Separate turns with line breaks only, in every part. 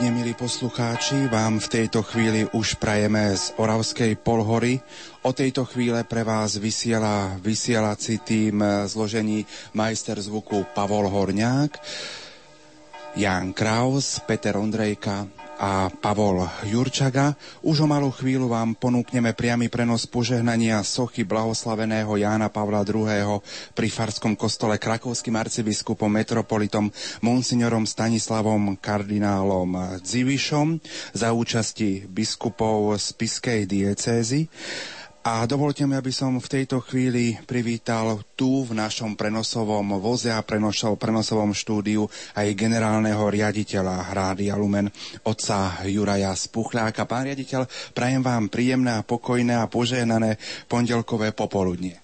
popoludne, milí poslucháči. Vám v tejto chvíli už prajeme z Oravskej polhory. O tejto chvíle pre vás vysiela vysielací tým zložení majster zvuku Pavol Horňák, Jan Kraus, Peter Ondrejka a Pavol Jurčaga. Už o malú chvíľu vám ponúkneme priamy prenos požehnania sochy blahoslaveného Jána Pavla II. pri Farskom kostole krakovským arcibiskupom metropolitom monsignorom Stanislavom kardinálom Dzivišom za účasti biskupov z Piskej diecézy. A dovolte mi, aby som v tejto chvíli privítal tu v našom prenosovom voze a prenosovom, prenosovom štúdiu aj generálneho riaditeľa Rádia Lumen, otca Juraja Spuchľáka. Pán riaditeľ, prajem vám príjemné a pokojné a požehnané pondelkové popoludnie.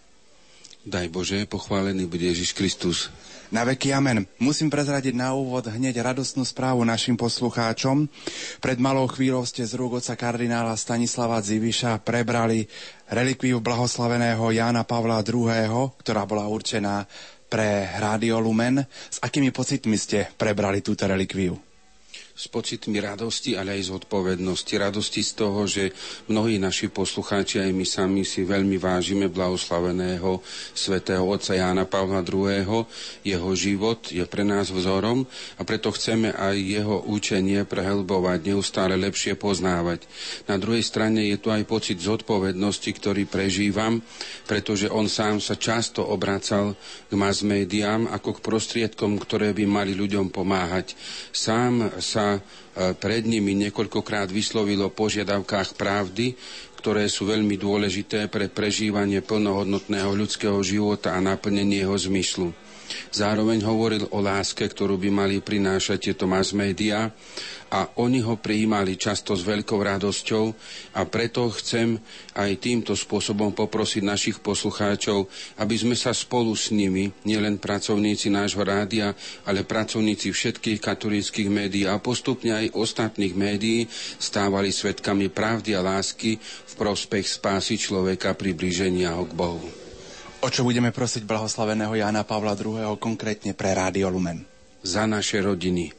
Daj Bože, pochválený bude Ježiš Kristus.
Na veky amen. Musím prezradiť na úvod hneď radostnú správu našim poslucháčom. Pred malou chvíľou ste z rúk oca kardinála Stanislava Ziviša prebrali relikviu blahoslaveného Jána Pavla II., ktorá bola určená pre Rádio Lumen. S akými pocitmi ste prebrali túto relikviu?
S pocitmi radosti, ale aj z odpovednosti. Radosti z toho, že mnohí naši poslucháči aj my sami si veľmi vážime blahoslaveného svätého otca Jána Pavla II. Jeho život je pre nás vzorom a preto chceme aj jeho učenie prehlbovať, neustále lepšie poznávať. Na druhej strane je tu aj pocit zodpovednosti, ktorý prežívam, pretože on sám sa často obracal k mass médiám ako k prostriedkom, ktoré by mali ľuďom pomáhať. Sám sa E, pred nimi niekoľkokrát vyslovilo o požiadavkách pravdy, ktoré sú veľmi dôležité pre prežívanie plnohodnotného ľudského života a naplnenie jeho zmyslu. Zároveň hovoril o láske, ktorú by mali prinášať tieto mass médiá a oni ho prijímali často s veľkou radosťou a preto chcem aj týmto spôsobom poprosiť našich poslucháčov, aby sme sa spolu s nimi, nielen pracovníci nášho rádia, ale pracovníci všetkých katolických médií a postupne aj ostatných médií stávali svetkami pravdy a lásky v prospech spásy človeka priblíženia ho k Bohu.
O čo budeme prosiť blahoslaveného Jána Pavla II. konkrétne pre Rádio Lumen?
Za naše rodiny,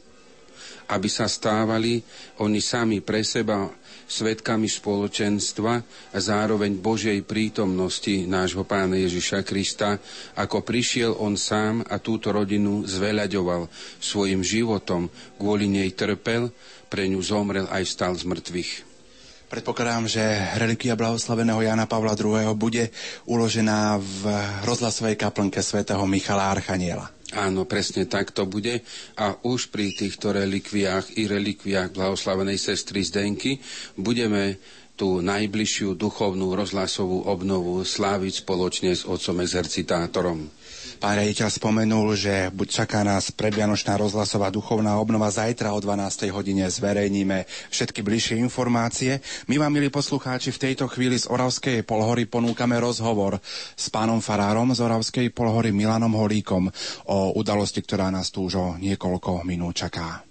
aby sa stávali oni sami pre seba svetkami spoločenstva a zároveň Božej prítomnosti nášho pána Ježiša Krista, ako prišiel on sám a túto rodinu zveľaďoval svojim životom, kvôli nej trpel, pre ňu zomrel aj stal z mŕtvych.
Predpokladám, že relikia blahoslaveného Jana Pavla II. bude uložená v rozhlasovej kaplnke svätého Michala Archaniela.
Áno, presne tak to bude. A už pri týchto relikviách i relikviách blahoslavenej sestry Zdenky budeme tú najbližšiu duchovnú rozhlasovú obnovu sláviť spoločne s otcom exercitátorom.
Pán riaditeľ spomenul, že buď čaká nás predvianočná rozhlasová duchovná obnova. Zajtra o 12. hodine zverejníme všetky bližšie informácie. My vám, milí poslucháči, v tejto chvíli z Oravskej polhory ponúkame rozhovor s pánom Farárom z Oravskej polhory Milanom Holíkom o udalosti, ktorá nás tu už o niekoľko minút čaká.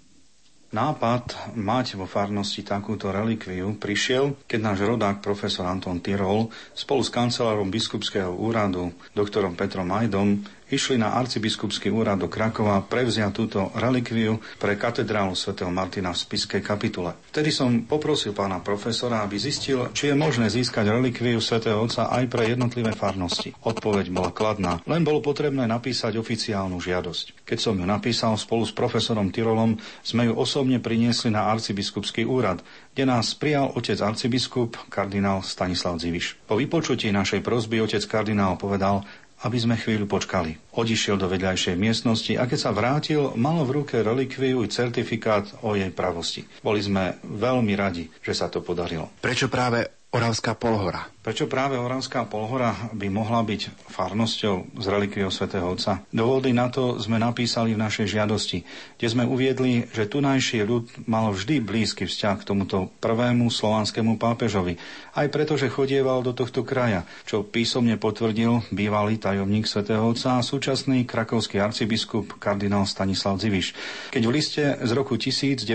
Nápad mať vo farnosti takúto relikviu prišiel, keď náš rodák profesor Anton Tyrol spolu s kancelárom biskupského úradu doktorom Petrom Majdom išli na arcibiskupský úrad do Krakova prevziať túto relikviu pre katedrálu svätého Martina v spiskej kapitule. Vtedy som poprosil pána profesora, aby zistil, či je možné získať relikviu svätého Otca aj pre jednotlivé farnosti. Odpoveď bola kladná, len bolo potrebné napísať oficiálnu žiadosť. Keď som ju napísal spolu s profesorom Tyrolom, sme ju osobne priniesli na arcibiskupský úrad, kde nás prijal otec arcibiskup kardinál Stanislav Ziviš. Po vypočutí našej prozby otec kardinál povedal, aby sme chvíľu počkali. Odišiel do vedľajšej miestnosti a keď sa vrátil, mal v ruke relikviu i certifikát o jej pravosti. Boli sme veľmi radi, že sa to podarilo.
Prečo práve Oravská polhora.
Prečo práve Oravská polhora by mohla byť farnosťou z relikviou svätého Otca? Dôvody na to sme napísali v našej žiadosti, kde sme uviedli, že tunajší ľud mal vždy blízky vzťah k tomuto prvému slovanskému pápežovi, aj preto, že chodieval do tohto kraja, čo písomne potvrdil bývalý tajomník svätého Otca a súčasný krakovský arcibiskup kardinál Stanislav Dziviš, keď v liste z roku 1996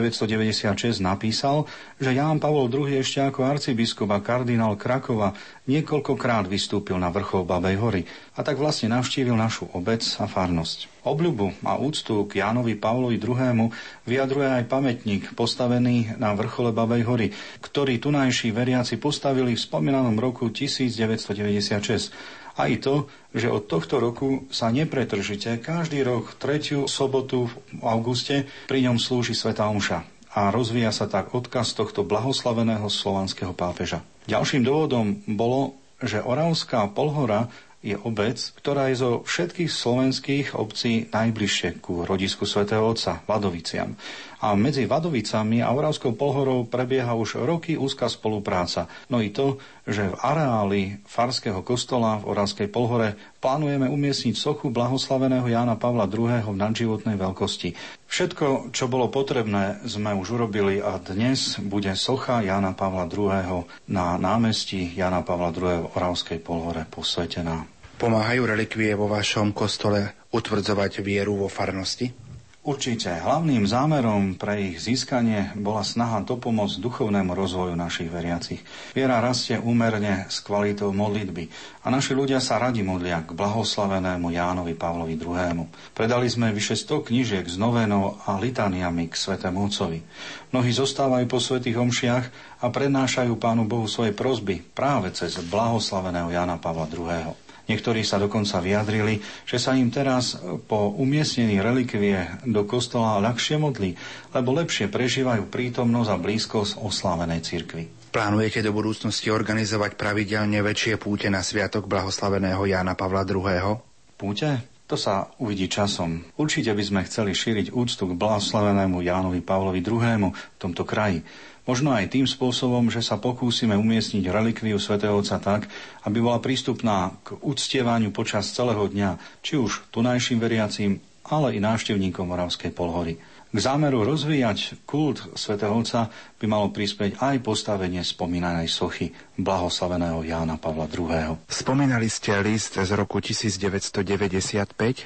napísal, že Ján Pavol II ešte ako arcibiskup kardinál Krakova niekoľkokrát vystúpil na vrchol Babej hory a tak vlastne navštívil našu obec a farnosť. Obľubu a úctu k Jánovi Pavlovi II. vyjadruje aj pamätník postavený na vrchole Babej hory, ktorý tunajší veriaci postavili v spomínanom roku 1996. Aj to, že od tohto roku sa nepretržite každý rok tretiu sobotu v auguste pri ňom slúži Sveta Omša a rozvíja sa tak odkaz tohto blahoslaveného slovanského pápeža. Ďalším dôvodom bolo, že Oravská polhora je obec, ktorá je zo všetkých slovenských obcí najbližšie ku rodisku svätého Otca, Vadoviciam. A medzi Vadovicami a Oravskou polhorou prebieha už roky úzka spolupráca. No i to, že v areáli Farského kostola v Oravskej polhore plánujeme umiestniť sochu blahoslaveného Jána Pavla II. v nadživotnej veľkosti. Všetko, čo bolo potrebné, sme už urobili a dnes bude socha Jána Pavla II. na námestí Jána Pavla II. v Oravskej polhore posvetená.
Pomáhajú relikvie vo vašom kostole utvrdzovať vieru vo farnosti?
Určite. Hlavným zámerom pre ich získanie bola snaha dopomôcť duchovnému rozvoju našich veriacich. Viera rastie úmerne s kvalitou modlitby a naši ľudia sa radi modlia k blahoslavenému Jánovi Pavlovi II. Predali sme vyše 100 knižiek s novenou a litaniami k svetému Otcovi. Mnohí zostávajú po svetých omšiach a prednášajú Pánu Bohu svoje prozby práve cez blahoslaveného Jána Pavla II. Niektorí sa dokonca vyjadrili, že sa im teraz po umiestnení relikvie do kostola ľahšie modlí, lebo lepšie prežívajú prítomnosť a blízkosť oslávenej cirkvi.
Plánujete do budúcnosti organizovať pravidelne väčšie púte na sviatok blahoslaveného Jána Pavla II?
Púte? To sa uvidí časom. Určite by sme chceli šíriť úctu k blahoslavenému Jánovi Pavlovi II. v tomto kraji. Možno aj tým spôsobom, že sa pokúsime umiestniť relikviu svätého Otca tak, aby bola prístupná k uctievaniu počas celého dňa, či už tunajším veriacím, ale i návštevníkom Moravskej polhory. K zámeru rozvíjať kult svätého Otca by malo prispieť aj postavenie spomínanej sochy blahoslaveného Jána Pavla II.
Spomínali ste list z roku 1995.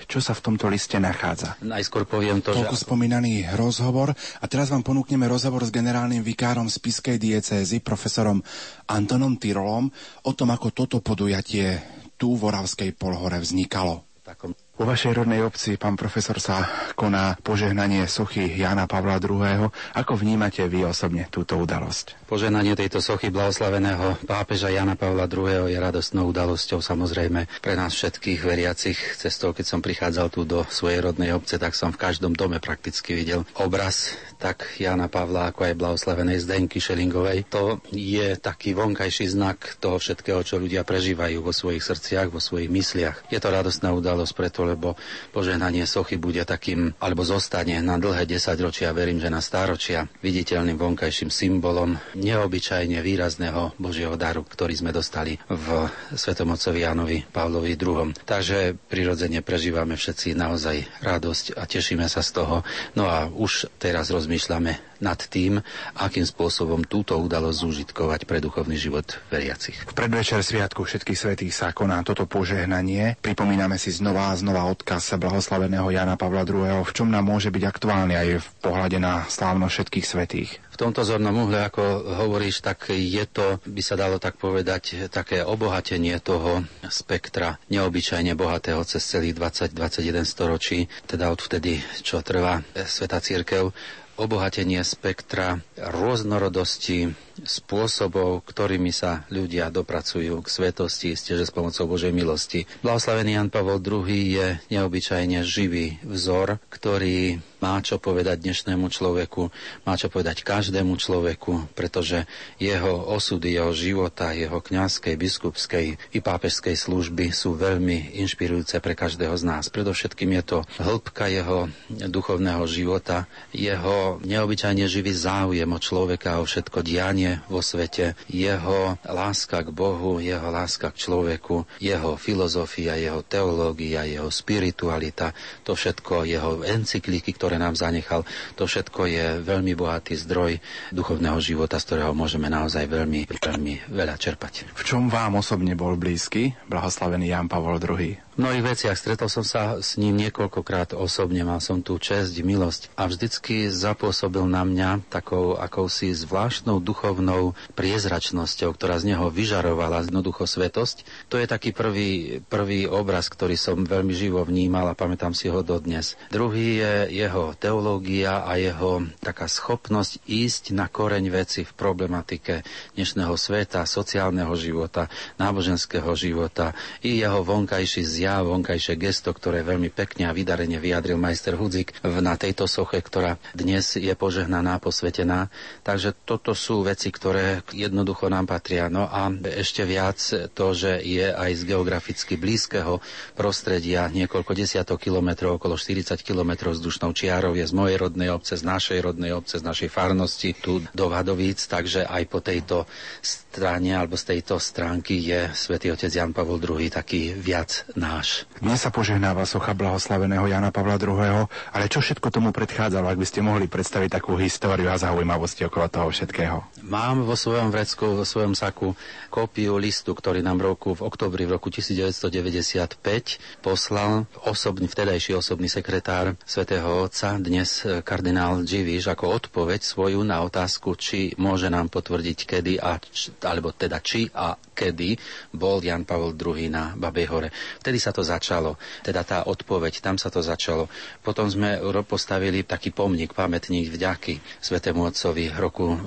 Čo sa v tomto liste nachádza?
Najskôr poviem to,
Toľko že... spomínaný rozhovor. A teraz vám ponúkneme rozhovor s generálnym vikárom spiskej diecézy, profesorom Antonom Tyrolom, o tom, ako toto podujatie tu v Oravskej polhore vznikalo. Takom vo vašej rodnej obci, pán profesor, sa koná požehnanie sochy Jana Pavla II. Ako vnímate vy osobne túto udalosť?
Požehnanie tejto sochy blahoslaveného pápeža Jana Pavla II. je radostnou udalosťou samozrejme pre nás všetkých veriacich. Cestou, keď som prichádzal tu do svojej rodnej obce, tak som v každom dome prakticky videl obraz tak Jana Pavla, ako aj blahoslavenej Zdenky Šelingovej. To je taký vonkajší znak toho všetkého, čo ľudia prežívajú vo svojich srdciach, vo svojich mysliach. Je to radostná udalosť preto, lebo požehnanie sochy bude takým, alebo zostane na dlhé desaťročia, verím, že na stáročia, viditeľným vonkajším symbolom neobyčajne výrazného Božieho daru, ktorý sme dostali v Svetomocovi Jánovi Pavlovi II. Takže prirodzene prežívame všetci naozaj radosť a tešíme sa z toho. No a už teraz rozmýšľame nad tým, akým spôsobom túto udalosť zúžitkovať pre duchovný život veriacich.
V predvečer Sviatku všetkých svetých sa koná toto požehnanie. Pripomíname si znova a znova odkaz blahoslaveného Jana Pavla II. V čom nám môže byť aktuálny aj v pohľade na slávno všetkých svetých?
V tomto zornom uhle, ako hovoríš, tak je to, by sa dalo tak povedať, také obohatenie toho spektra neobyčajne bohatého cez celých 20-21 storočí, teda odvtedy, čo trvá Sveta Církev obohatenie spektra rôznorodosti spôsobov, ktorými sa ľudia dopracujú k svetosti, ste, že s pomocou Božej milosti. Blahoslavený Jan Pavol II je neobyčajne živý vzor, ktorý má čo povedať dnešnému človeku, má čo povedať každému človeku, pretože jeho osudy, jeho života, jeho kňazskej, biskupskej i pápežskej služby sú veľmi inšpirujúce pre každého z nás. Predovšetkým je to hĺbka jeho duchovného života, jeho neobyčajne živý záujem o človeka, o všetko dianie vo svete, jeho láska k Bohu, jeho láska k človeku, jeho filozofia, jeho teológia, jeho spiritualita, to všetko, jeho encykliky, ktoré nám zanechal, to všetko je veľmi bohatý zdroj duchovného života, z ktorého môžeme naozaj veľmi, veľmi veľa čerpať.
V čom vám osobne bol blízky blahoslavený Jan Pavol II?
Mnohých veciach. Stretol som sa s ním niekoľkokrát osobne, mal som tú česť, milosť a vždycky zapôsobil na mňa takou akousi zvláštnou duchovnou priezračnosťou, ktorá z neho vyžarovala jednoducho svetosť. To je taký prvý, prvý obraz, ktorý som veľmi živo vnímal a pamätám si ho dodnes. Druhý je jeho teológia a jeho taká schopnosť ísť na koreň veci v problematike dnešného sveta, sociálneho života, náboženského života i jeho vonkajší zjav, vonkajšie gesto, ktoré veľmi pekne a vydarene vyjadril majster Hudzik na tejto soche, ktorá dnes je požehnaná, posvetená. Takže toto sú veci, ktoré jednoducho nám patria. No a ešte viac to, že je aj z geograficky blízkeho prostredia niekoľko desiatok kilometrov, okolo 40 kilometrov vzdušnou čiarou je z mojej rodnej obce, z našej rodnej obce, z našej farnosti tu do Vadovíc, takže aj po tejto strane alebo z tejto stránky je svätý otec Jan Pavel II taký viac náš.
Dnes sa požehnáva socha blahoslaveného Jana Pavla II, ale čo všetko tomu predchádzalo, ak by ste mohli predstaviť takú históriu a zaujímavosti okolo toho všetkého?
Mám vo svojom vrecku, vo svojom saku kópiu listu, ktorý nám roku, v oktobri v roku 1995 poslal osobný, vtedajší osobný sekretár svätého Otca, dnes kardinál Dživiš, ako odpoveď svoju na otázku, či môže nám potvrdiť, kedy a alebo teda či a kedy bol Jan Pavel II na Babej hore. Vtedy sa to začalo, teda tá odpoveď, tam sa to začalo. Potom sme postavili taký pomník, pamätník vďaky Svetému Otcovi roku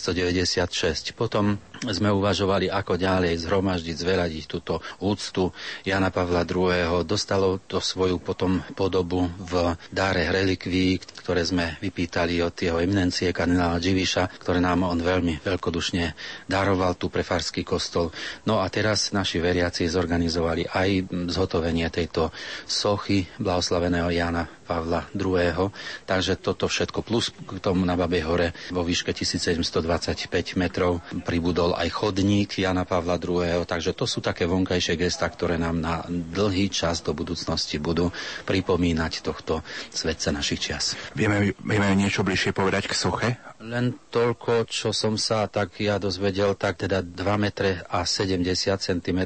1996. Potom sme uvažovali, ako ďalej zhromaždiť, zveradiť túto úctu Jana Pavla II. Dostalo to svoju potom podobu v dáre relikví, ktoré sme vypýtali od jeho eminencie kardinála Dživiša, ktoré nám on veľmi veľkodušne daroval tu pre farský kost kostol. No a teraz naši veriaci zorganizovali aj zhotovenie tejto sochy blahoslaveného Jana Pavla II. Takže toto všetko plus k tomu na Babej hore vo výške 1725 metrov pribudol aj chodník Jana Pavla II. Takže to sú také vonkajšie gesta, ktoré nám na dlhý čas do budúcnosti budú pripomínať tohto svetce našich čias.
Vieme, vieme niečo bližšie povedať k soche?
Len toľko, čo som sa tak ja dozvedel, tak teda 2 metre a 70 cm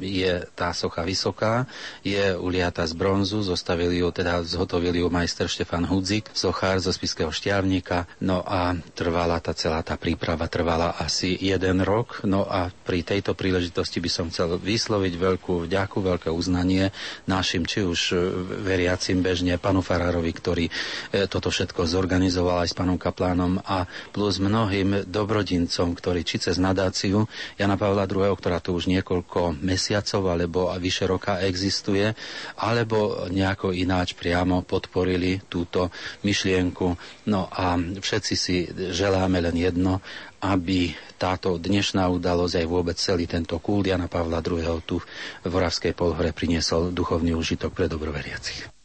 je tá socha vysoká, je uliata z bronzu, zostavili ju, teda zhotovili ju majster Štefan Hudzik, sochár zo Spiského šťavníka, no a trvala tá celá tá príprava, trvala asi jeden rok, no a pri tejto príležitosti by som chcel vysloviť veľkú vďaku, veľké uznanie našim, či už veriacim bežne, panu Farárovi, ktorý e, toto všetko zorganizoval aj s panom Kaplánom a plus mnohým dobrodincom, ktorí či cez nadáciu Jana Pavla II., ktorá tu už niekoľko mesiacov alebo vyše roka existuje, alebo nejako ináč priamo podporili túto myšlienku. No a všetci si želáme len jedno, aby táto dnešná udalosť aj vôbec celý tento kult Jana Pavla II. tu v Voravskej polhore priniesol duchovný užitok pre dobroveriacich.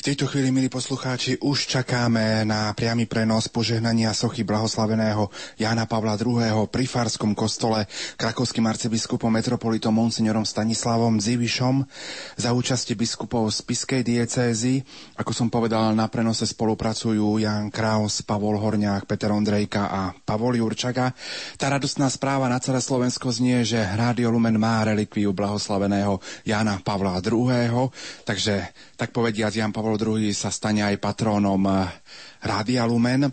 V tejto chvíli, milí poslucháči, už čakáme na priamy prenos požehnania sochy blahoslaveného Jána Pavla II. pri Farskom kostole krakovským arcibiskupom metropolitom monsignorom Stanislavom Zivišom za účasti biskupov z Piskej diecézy. Ako som povedal, na prenose spolupracujú Jan Kraus, Pavol Horňák, Peter Ondrejka a Pavol Jurčaga. Tá radostná správa na celé Slovensko znie, že Rádio Lumen má relikviu blahoslaveného Jána Pavla II. Takže, tak povediať, Jan Pavol II sa stane aj patrónom eh, Rádia Lumen.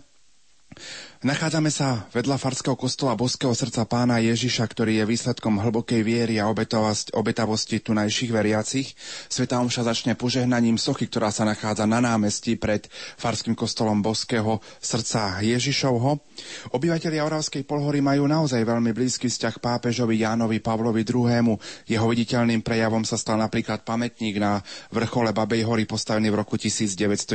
Nachádzame sa vedľa farského kostola Boského srdca pána Ježiša, ktorý je výsledkom hlbokej viery a obetavosti tunajších veriacich. Sveta Omša začne požehnaním sochy, ktorá sa nachádza na námestí pred farským kostolom Boského srdca Ježišovho. Obyvatelia Oravskej polhory majú naozaj veľmi blízky vzťah pápežovi Jánovi Pavlovi II. Jeho viditeľným prejavom sa stal napríklad pamätník na vrchole Babej hory postavený v roku 1996,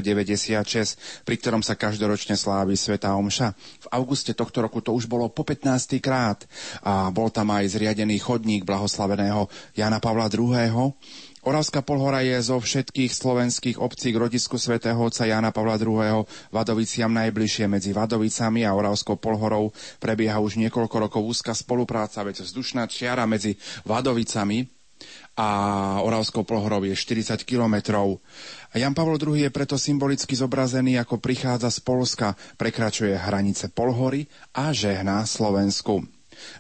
pri ktorom sa každoročne slávi Sveta Omša. V auguste tohto roku to už bolo po 15. krát a bol tam aj zriadený chodník blahoslaveného Jana Pavla II. Oravská polhora je zo všetkých slovenských obcí k rodisku svätého otca Jana Pavla II. Vadoviciam najbližšie medzi Vadovicami a Oravskou polhorou prebieha už niekoľko rokov úzka spolupráca, veď vzdušná čiara medzi Vadovicami a Oravskou polhorou je 40 kilometrov. Jan Pavel II je preto symbolicky zobrazený, ako prichádza z Polska, prekračuje hranice Polhory a žehná Slovensku.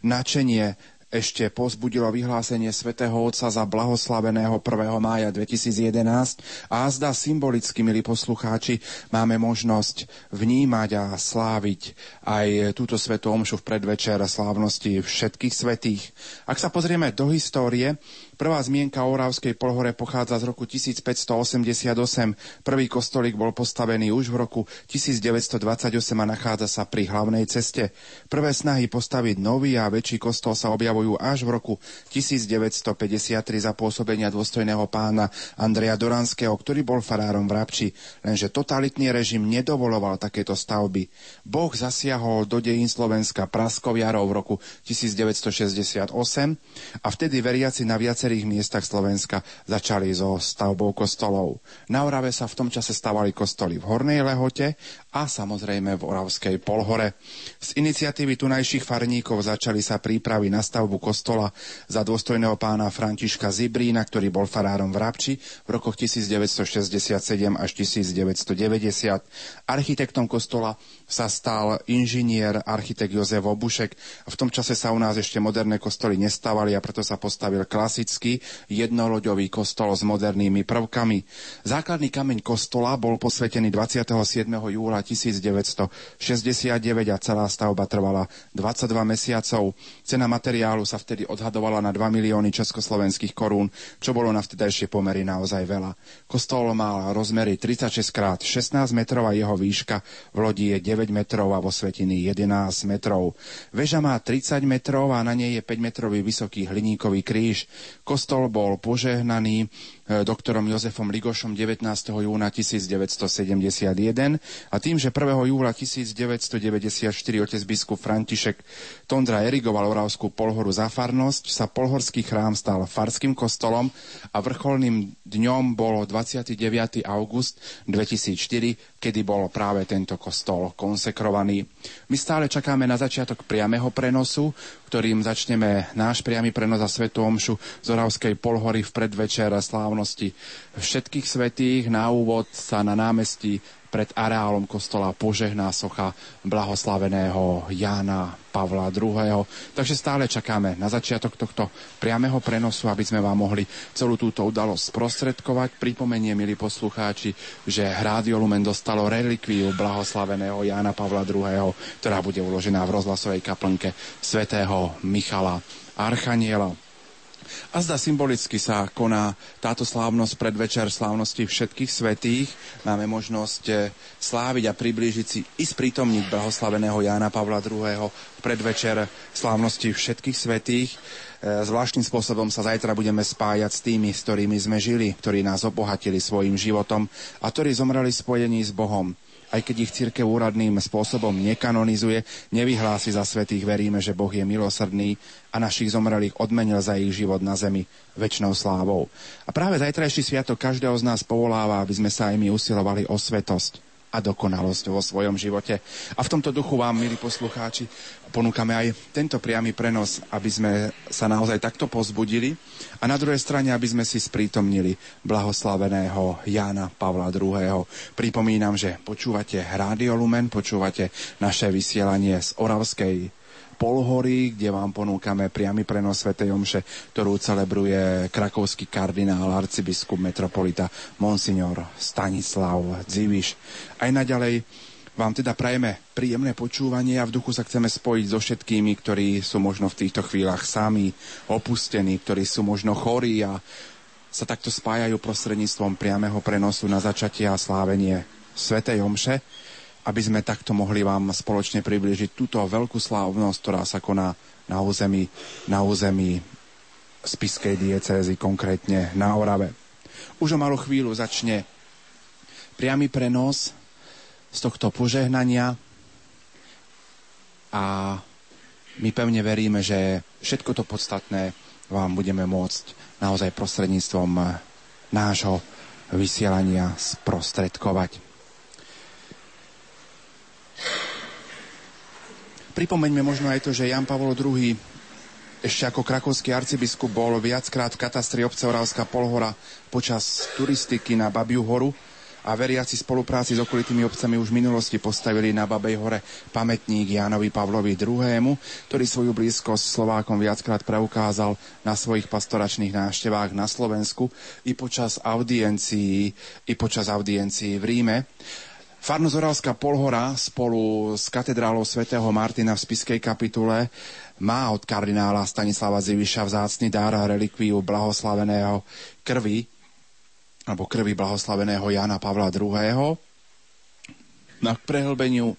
Načenie ešte pozbudilo vyhlásenie svätého Otca za blahoslaveného 1. mája 2011 a zda symbolicky, milí poslucháči, máme možnosť vnímať a sláviť aj túto svetú omšu v predvečer slávnosti všetkých svetých. Ak sa pozrieme do histórie, Prvá zmienka o Oravskej polhore pochádza z roku 1588. Prvý kostolík bol postavený už v roku 1928 a nachádza sa pri hlavnej ceste. Prvé snahy postaviť nový a väčší kostol sa objavujú až v roku 1953 za pôsobenia dôstojného pána Andreja Doranského, ktorý bol farárom v Rabči, lenže totalitný režim nedovoloval takéto stavby. Boh zasiahol do dejín Slovenska praskoviarov v roku 1968 a vtedy veriaci na viac viacerých miestach Slovenska začali so stavbou kostolov. Na Orave sa v tom čase stavali kostoly v Hornej Lehote a samozrejme v Oravskej Polhore. Z iniciatívy tunajších farníkov začali sa prípravy na stavbu kostola za dôstojného pána Františka Zibrína, ktorý bol farárom v Rabči v rokoch 1967 až 1990. Architektom kostola sa stal inžinier, architekt Jozef Obušek. V tom čase sa u nás ešte moderné kostoly nestávali a preto sa postavil klasický klasický jednoloďový kostol s modernými prvkami. Základný kameň kostola bol posvetený 27. júla 1969 a celá stavba trvala 22 mesiacov. Cena materiálu sa vtedy odhadovala na 2 milióny československých korún, čo bolo na vtedajšie pomery naozaj veľa. Kostol mal rozmery 36 x 16 metrov a jeho výška v lodi je 9 metrov a vo svetiny 11 metrov. Veža má 30 metrov a na nej je 5 metrový vysoký hliníkový kríž. Kostol bol požehnaný doktorom Jozefom Ligošom 19. júna 1971 a tým, že 1. júla 1994 otec biskup František Tondra erigoval Oravskú polhoru za farnosť, sa polhorský chrám stal farským kostolom a vrcholným dňom bol 29. august 2004, kedy bol práve tento kostol konsekrovaný. My stále čakáme na začiatok priameho prenosu, ktorým začneme náš priamy prenos za Svetu Omšu z Oravskej polhory v predvečer slávy slávnosti všetkých svetých. Na úvod sa na námestí pred areálom kostola požehná socha blahoslaveného Jána Pavla II. Takže stále čakáme na začiatok tohto priameho prenosu, aby sme vám mohli celú túto udalosť sprostredkovať. Pripomenie, milí poslucháči, že Rádio Lumen dostalo relikviu blahoslaveného Jána Pavla II., ktorá bude uložená v rozhlasovej kaplnke svätého Michala Archaniela. A zda symbolicky sa koná táto slávnosť predvečer slávnosti všetkých svetých. Máme možnosť eh, sláviť a priblížiť si i sprítomniť blahoslaveného Jána Pavla II. v predvečer slávnosti všetkých svetých. Eh, zvláštnym spôsobom sa zajtra budeme spájať s tými, s ktorými sme žili, ktorí nás obohatili svojim životom a ktorí zomreli spojení s Bohom aj keď ich církev úradným spôsobom nekanonizuje, nevyhlási za svetých, veríme, že Boh je milosrdný a našich zomrelých odmenil za ich život na zemi väčšnou slávou. A práve zajtrajší sviatok každého z nás povoláva, aby sme sa aj my usilovali o svetosť a dokonalosť vo svojom živote. A v tomto duchu vám, milí poslucháči, ponúkame aj tento priamy prenos, aby sme sa naozaj takto pozbudili a na druhej strane, aby sme si sprítomnili blahoslaveného Jána Pavla II. Pripomínam, že počúvate Rádio Lumen, počúvate naše vysielanie z Oravskej Polhorí, kde vám ponúkame priamy prenos Sv. Omše, ktorú celebruje krakovský kardinál, arcibiskup metropolita Monsignor Stanislav Dziviš. Aj naďalej vám teda prajeme príjemné počúvanie a v duchu sa chceme spojiť so všetkými, ktorí sú možno v týchto chvíľach sami, opustení, ktorí sú možno chorí a sa takto spájajú prostredníctvom priameho prenosu na začatie a slávenie Svetej Omše aby sme takto mohli vám spoločne priblížiť túto veľkú slávnosť, ktorá sa koná na území, na území spiskej diecézy, konkrétne na Orave. Už o malú chvíľu začne priamy prenos z tohto požehnania a my pevne veríme, že všetko to podstatné vám budeme môcť naozaj prostredníctvom nášho vysielania sprostredkovať. Pripomeňme možno aj to, že Jan Pavol II ešte ako krakovský arcibiskup bol viackrát v katastri obce Oravská Polhora počas turistiky na Babiu horu a veriaci spolupráci s okolitými obcami už v minulosti postavili na Babej hore pamätník Jánovi Pavlovi II., ktorý svoju blízkosť Slovákom viackrát preukázal na svojich pastoračných návštevách na Slovensku i počas audiencií, i počas audiencií v Ríme. Farnosť Oravská Polhora spolu s katedrálou svätého Martina v spiskej kapitule má od kardinála Stanislava Ziviša vzácny dar a relikviu blahoslaveného krvi alebo krvi blahoslaveného Jana Pavla II. Na prehlbeniu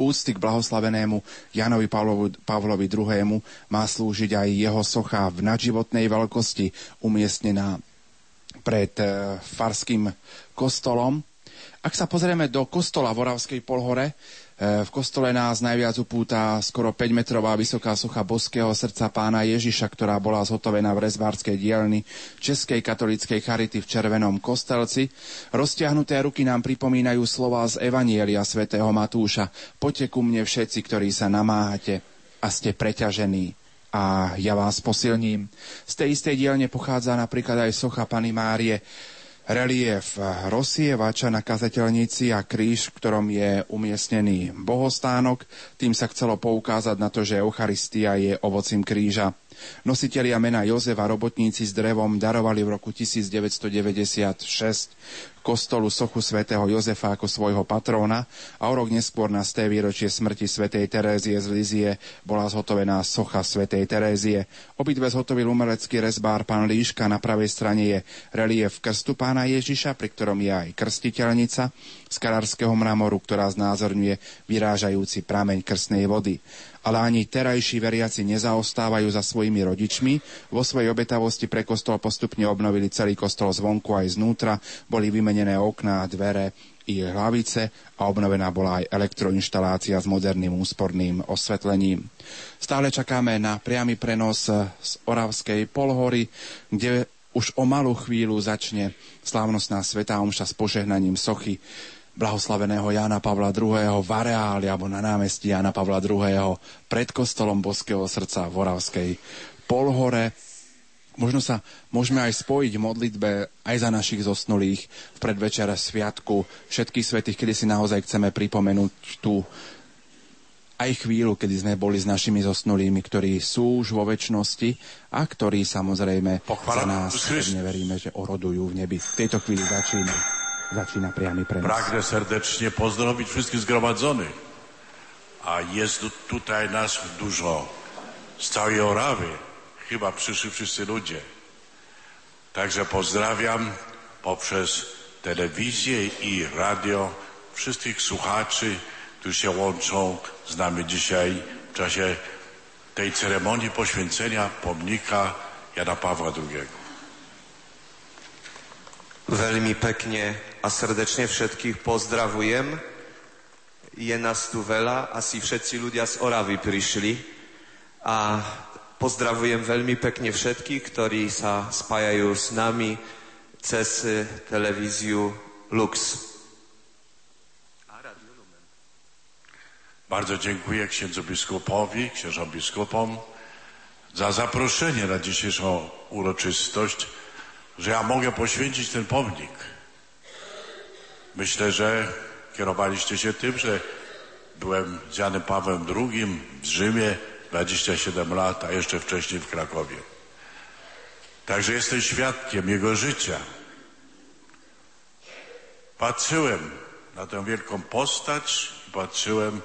úcty k blahoslavenému Janovi Pavlovi, Pavlovi II. má slúžiť aj jeho socha v nadživotnej veľkosti umiestnená pred eh, farským kostolom ak sa pozrieme do kostola v Oravskej polhore, e, v kostole nás najviac upúta skoro 5-metrová vysoká socha boského srdca pána Ježiša, ktorá bola zhotovená v rezvárskej dielni Českej katolíckej charity v Červenom kostelci. Roztiahnuté ruky nám pripomínajú slova z Evanielia svätého Matúša. Poďte ku mne všetci, ktorí sa namáhate a ste preťažení a ja vás posilním. Z tej istej dielne pochádza napríklad aj socha Pany Márie, relief rozsievača na kazateľnici a kríž, v ktorom je umiestnený bohostánok. Tým sa chcelo poukázať na to, že Eucharistia je ovocím kríža. Nositelia mena Jozefa robotníci s drevom darovali v roku 1996 kostolu sochu svätého Jozefa ako svojho patróna a o rok neskôr na sté výročie smrti svätej Terézie z Lizie bola zhotovená socha svätej Terézie. Obidve zhotovil umelecký rezbár pán Líška, na pravej strane je relief krstu pána Ježiša, pri ktorom je aj krstiteľnica z karárskeho mramoru, ktorá znázorňuje vyrážajúci prameň krstnej vody ale ani terajší veriaci nezaostávajú za svojimi rodičmi. Vo svojej obetavosti pre kostol postupne obnovili celý kostol zvonku aj znútra, boli vymenené okná, dvere i hlavice a obnovená bola aj elektroinštalácia s moderným úsporným osvetlením. Stále čakáme na priamy prenos z Oravskej polhory, kde už o malú chvíľu začne slávnostná svetá omša s požehnaním sochy blahoslaveného Jána Pavla II. v areáli alebo na námestí Jána Pavla II. pred kostolom Boského srdca v Oravskej Polhore. Možno sa môžeme aj spojiť v modlitbe aj za našich zosnulých v predvečer sviatku všetkých svetých, kedy si naozaj chceme pripomenúť tú aj chvíľu, kedy sme boli s našimi zosnulými, ktorí sú už vo väčšnosti a ktorí samozrejme Pochvala. za nás pevne veríme, že orodujú v nebi. V tejto chvíli začína. Zaczyna priamy prenos.
Pragnę serdecznie pozdrowić wszystkich zgromadzonych. A jest tutaj nas dużo z całej Orawy. Chyba przyszli wszyscy ludzie. Także pozdrawiam poprzez telewizję i radio wszystkich słuchaczy, którzy się łączą z nami dzisiaj w czasie tej ceremonii poświęcenia pomnika Jana Pawła II.
Veľmi pekne a srdečne všetkých pozdravujem. Je nás tu veľa, asi všetci ľudia z Oravy prišli a pozdravujem veľmi pekne všetkých, ktorí sa spájajú s nami cez televíziu Lux.
Bardzo dziękuję księdzu biskupowi, księżom biskupom za zaproszenie na dzisiejszą uroczystość że ja mogę poświęcić ten pomnik. Myślę, że kierowaliście się tym, że byłem z Janem Pawłem II w Rzymie 27 lat, a jeszcze wcześniej w Krakowie. Także jestem świadkiem jego życia. Patrzyłem na tę wielką postać, patrzyłem,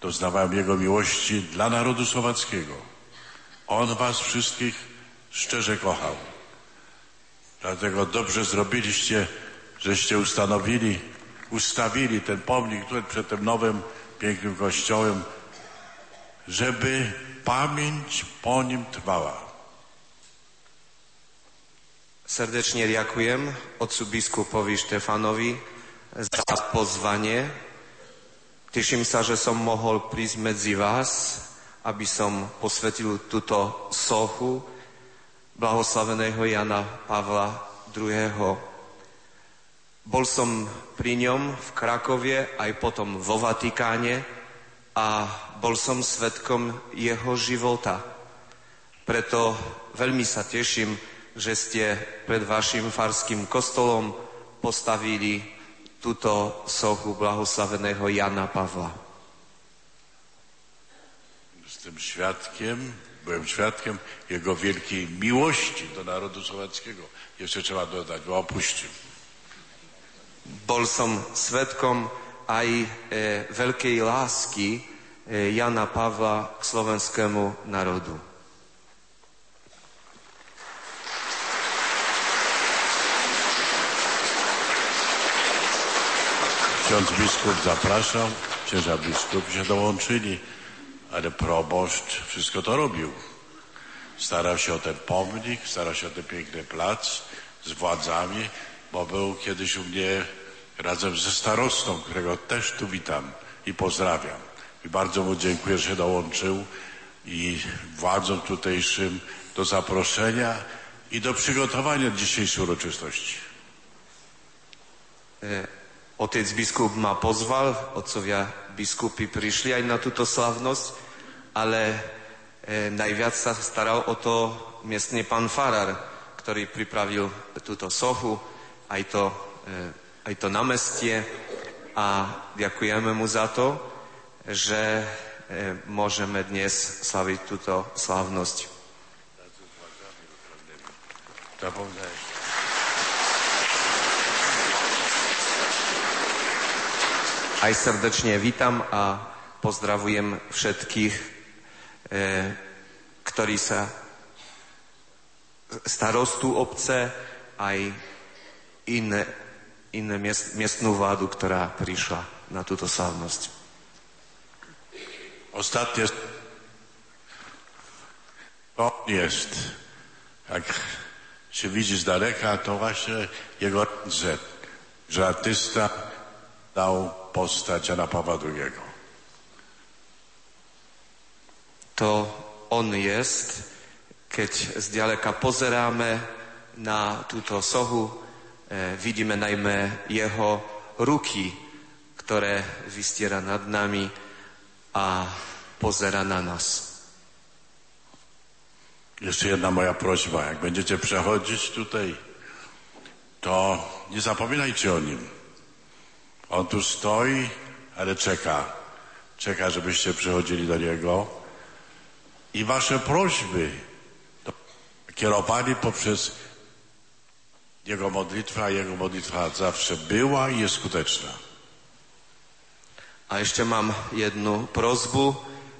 doznawałem jego miłości dla narodu słowackiego. On was wszystkich szczerze kochał. Dlatego dobrze zrobiliście, żeście ustanowili, ustawili ten pomnik tutaj przed tym nowym, pięknym kościołem, żeby pamięć po nim trwała.
Serdecznie dziękuję otcu biskupowi Štefanovi za pozvanie. Teším sa, že som mohol prísť medzi vás, aby som posvetil túto sochu blahoslaveného Jana Pavla II. Bol som pri ňom v Krakovie, aj potom vo Vatikáne a bol som svetkom jeho života. Preto veľmi sa teším, že ste pred vašim farským kostolom postavili túto sochu blahoslaveného Jana Pawła.
Jestem świadkiem, byłem świadkiem jego wielkiej miłości do narodu słowackiego. Jeszcze trzeba dodać, bo opuścił.
Bol som svetkom aj e, veľkej lásky e, Jana Pavla k slovenskému národu.
Ksiądz biskup zapraszał, księża biskupi się dołączyli, ale proboszcz wszystko to robił. Starał się o ten pomnik, starał się o ten piękny plac z władzami, bo był kiedyś u mnie razem ze starostą, którego też tu witam i pozdrawiam. I bardzo mu dziękuję, że dołączył i władzom tutejszym do zaproszenia i do przygotowania dzisiejszej uroczystości.
Otec biskup ma pozval, otcovia biskupy prišli aj na túto slavnosť, ale e, najviac sa staral o to miestny pán Farar, ktorý pripravil túto sochu, aj to, e, aj to namestie a ďakujeme mu za to, že e, môžeme dnes slaviť túto slávnosť.
Zapomniałeś.
Aj srdečne vítam a pozdravujem všetkých, e, ktorí sa starostu obce, aj iné, iné miest, miestnú vládu, ktorá prišla na túto slávnosť.
Ostatnie to jest, jak się widzi z daleka, to właśnie jego ręce, że artysta dał postać Jana Pawła II.
To on jest, keď zďaleka pozeráme na túto sohu, e, vidíme najmä jeho ruky, ktoré vystiera nad nami a pozera na nas.
Jeszcze jedna moja prośba. Jak będziecie przechodzić tutaj, to nie zapominajcie o nim. On tu stoi, ale czeka. Czeka, żebyście przychodzili do niego. I wasze prośby kierowali poprzez jego modlitwę, a jego modlitwa zawsze była i jest skuteczna.
A ešte mám jednu prozbu,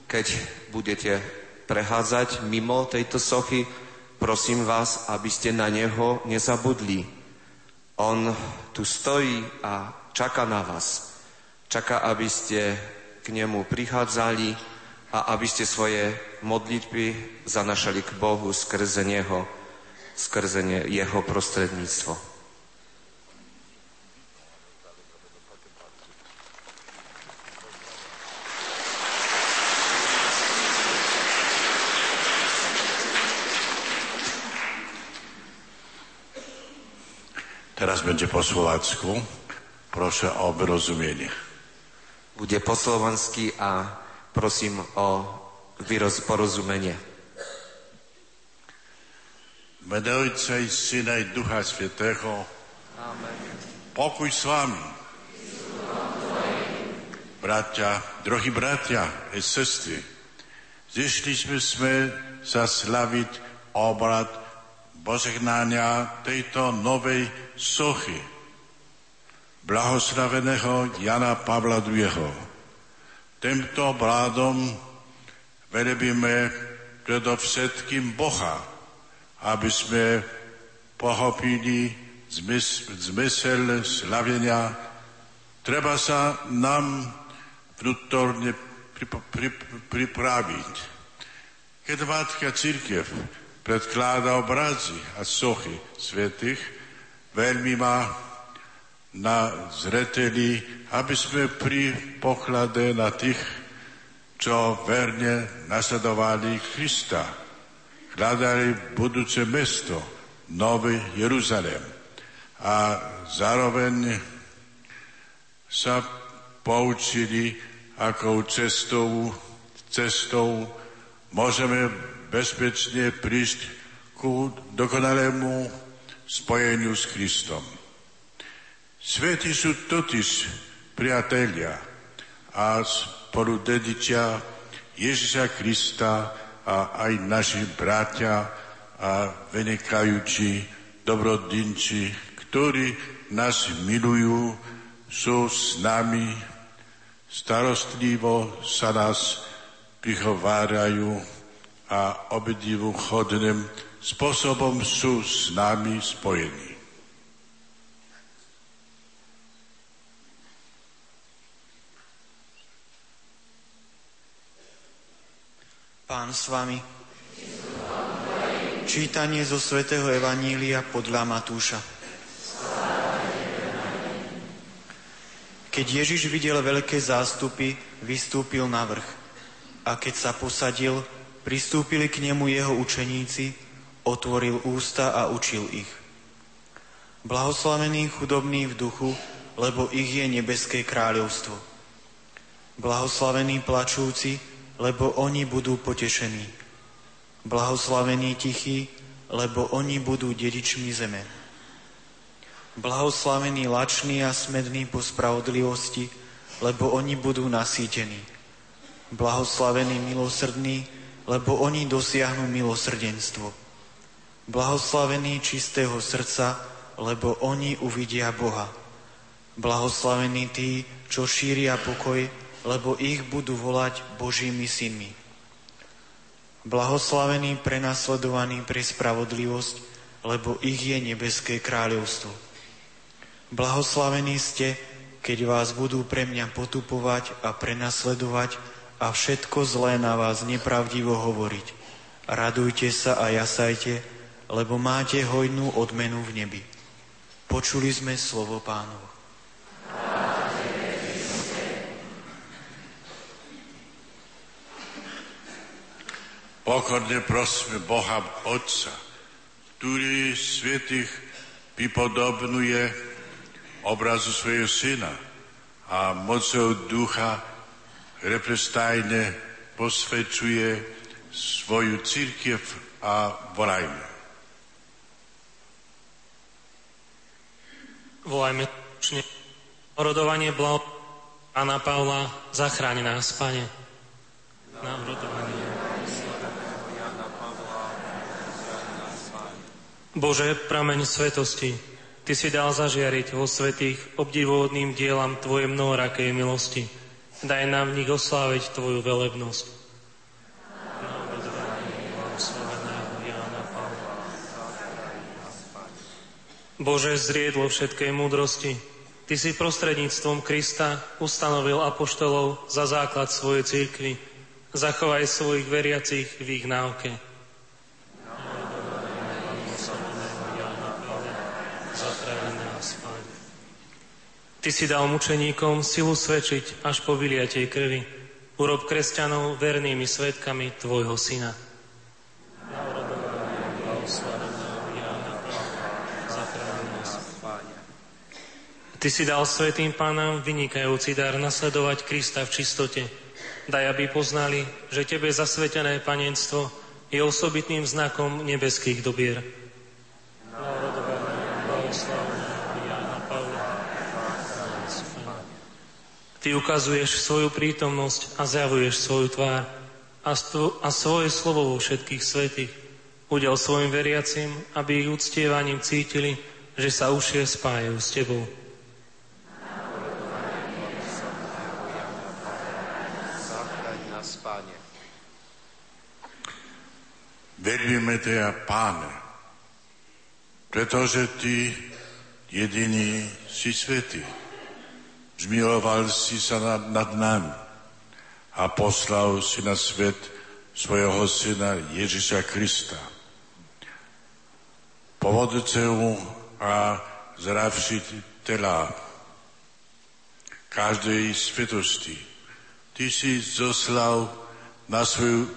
keď budete prechádzať mimo tejto sochy, prosím vás, aby ste na neho nezabudli. On tu stojí a čaká na vás. Čaká, aby ste k nemu prichádzali a aby ste svoje modlitby zanašali k Bohu skrze Neho, skrze Jeho prostredníctvo.
Teraz będzie po słowacku. Proszę o wyrozumienie.
Bude po slovansky a prosím o vyroz,
Będę Ojca i Syna i Ducha Świętego.
Amen.
Pokój z wami. Bracia, drogi bracia i sestry, zeszliśmy sme zaslawić obrad pożegnania tejto nowej sochy blahoslaveného Jana Pavla II. Týmto obrádom velebíme predovšetkým Boha, aby sme pochopili zmysl, zmysel slavenia. Treba sa nám vnútorne pripraviť. Keď Vátka církev predkláda obrazy a sochy svetých, veľmi ma na zreteli, aby sme pri poklade na tých, čo verne nasledovali Krista, hľadali budúce mesto, Nový Jeruzalém a zároveň sa poučili, akou cestou, cestou môžeme bezpečne prísť ku dokonalému spojeniu s Kristom. Svety sú totiž priatelia a spolu dedičia Ježiša Krista a aj naši bratia a vynikajúci dobrodinci, ktorí nás milujú, sú s nami, starostlivo sa nás prihovárajú a obdivu chodným spôsobom sú s nami spojení.
Pán s vami. Čítanie zo svätého Evanília podľa Matúša. Keď Ježiš videl veľké zástupy, vystúpil na vrch. A keď sa posadil, pristúpili k nemu jeho učeníci, otvoril ústa a učil ich. Blahoslavení chudobní v duchu, lebo ich je nebeské kráľovstvo. Blahoslavení plačúci, lebo oni budú potešení. Blahoslavení tichí, lebo oni budú dedičmi zeme. Blahoslavení lační a smední po spravodlivosti, lebo oni budú nasýtení. Blahoslavení milosrdní, lebo oni dosiahnu milosrdenstvo. Blahoslavení čistého srdca, lebo oni uvidia Boha. Blahoslavení tí, čo šíria pokoj, lebo ich budú volať Božími synmi. Blahoslavení prenasledovaní pre spravodlivosť, lebo ich je nebeské kráľovstvo. Blahoslavení ste, keď vás budú pre mňa potupovať a prenasledovať a všetko zlé na vás nepravdivo hovoriť. Radujte sa a jasajte, lebo máte hojnú odmenu v nebi. Počuli sme slovo pánovo.
Pokorne prosme Boha Otca, ktorý svetých vypodobnuje obrazu svojho syna a mocou ducha represtajne posvedčuje svoju církev a volajme.
Volajme orodovanie blaho Pána Pavla, zachráň nás, Pane. Na orodovanie. Bože, prameň svetosti, Ty si dal zažiariť vo svetých obdivovodným dielam Tvoje mnohorakej milosti. Daj nám v nich osláviť Tvoju velebnosť. Bože, zriedlo všetkej múdrosti, Ty si prostredníctvom Krista ustanovil apoštolov za základ svojej církvy. Zachovaj svojich veriacich v ich náuke. Ty si dal mučeníkom silu svedčiť až po vyliatej krvi. Urob kresťanov vernými svetkami Tvojho Syna. Ty si dal svetým pánam vynikajúci dar nasledovať Krista v čistote. Daj, aby poznali, že Tebe zasvetené panenstvo je osobitným znakom nebeských dobier. Ty ukazuješ svoju prítomnosť a zjavuješ svoju tvár a, stvo, a svoje slovo vo všetkých svetých. Udel svojim veriacim, aby ich uctievaním cítili, že sa užšie spájajú s Tebou.
Veríme Tea, Páne, pretože Ty jediný si svetý Zmiloval si sa nad, nad nami a poslal si na svet svojho syna Ježiša Krista. Povodcemu a tela každej svetosti. Ty si zoslal na svoju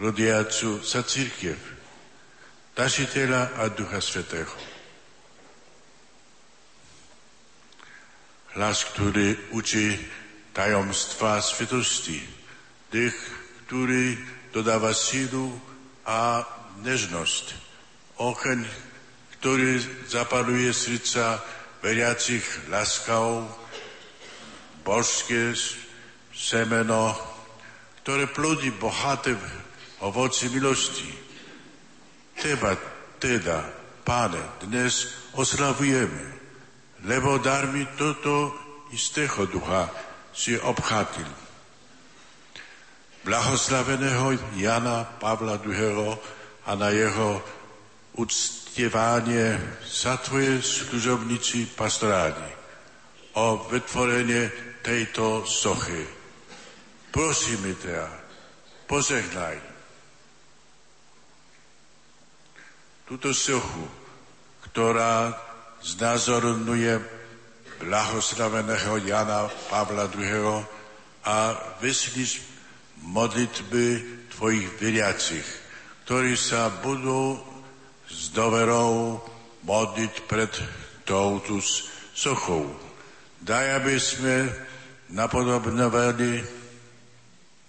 rodiacu sa církev, tela a Ducha Svetého. Hlas, ktorý učí tajomstva svetosti, dých, ktorý dodáva sílu a nežnosť, oheň, ktorý zapaluje srdca veriacich láskavou, božské semeno, ktoré plodí bohaté ovoci milosti. Teba teda, Pane, dnes oslavujeme, lebo dar mi toto istého ducha si obchátil. Blahoslaveného Jana Pavla II. a na jeho uctievanie sa tvoje služobníci pastoráni o vytvorenie tejto sochy. Prosíme ťa, požehnaj túto sochu, ktorá znázorňuje blahoslaveného Jana Pavla II. a vyslíš modlitby tvojich veriacich, ktorí sa budú s doverou modliť pred touto sochou. Daj, aby sme napodobnovali,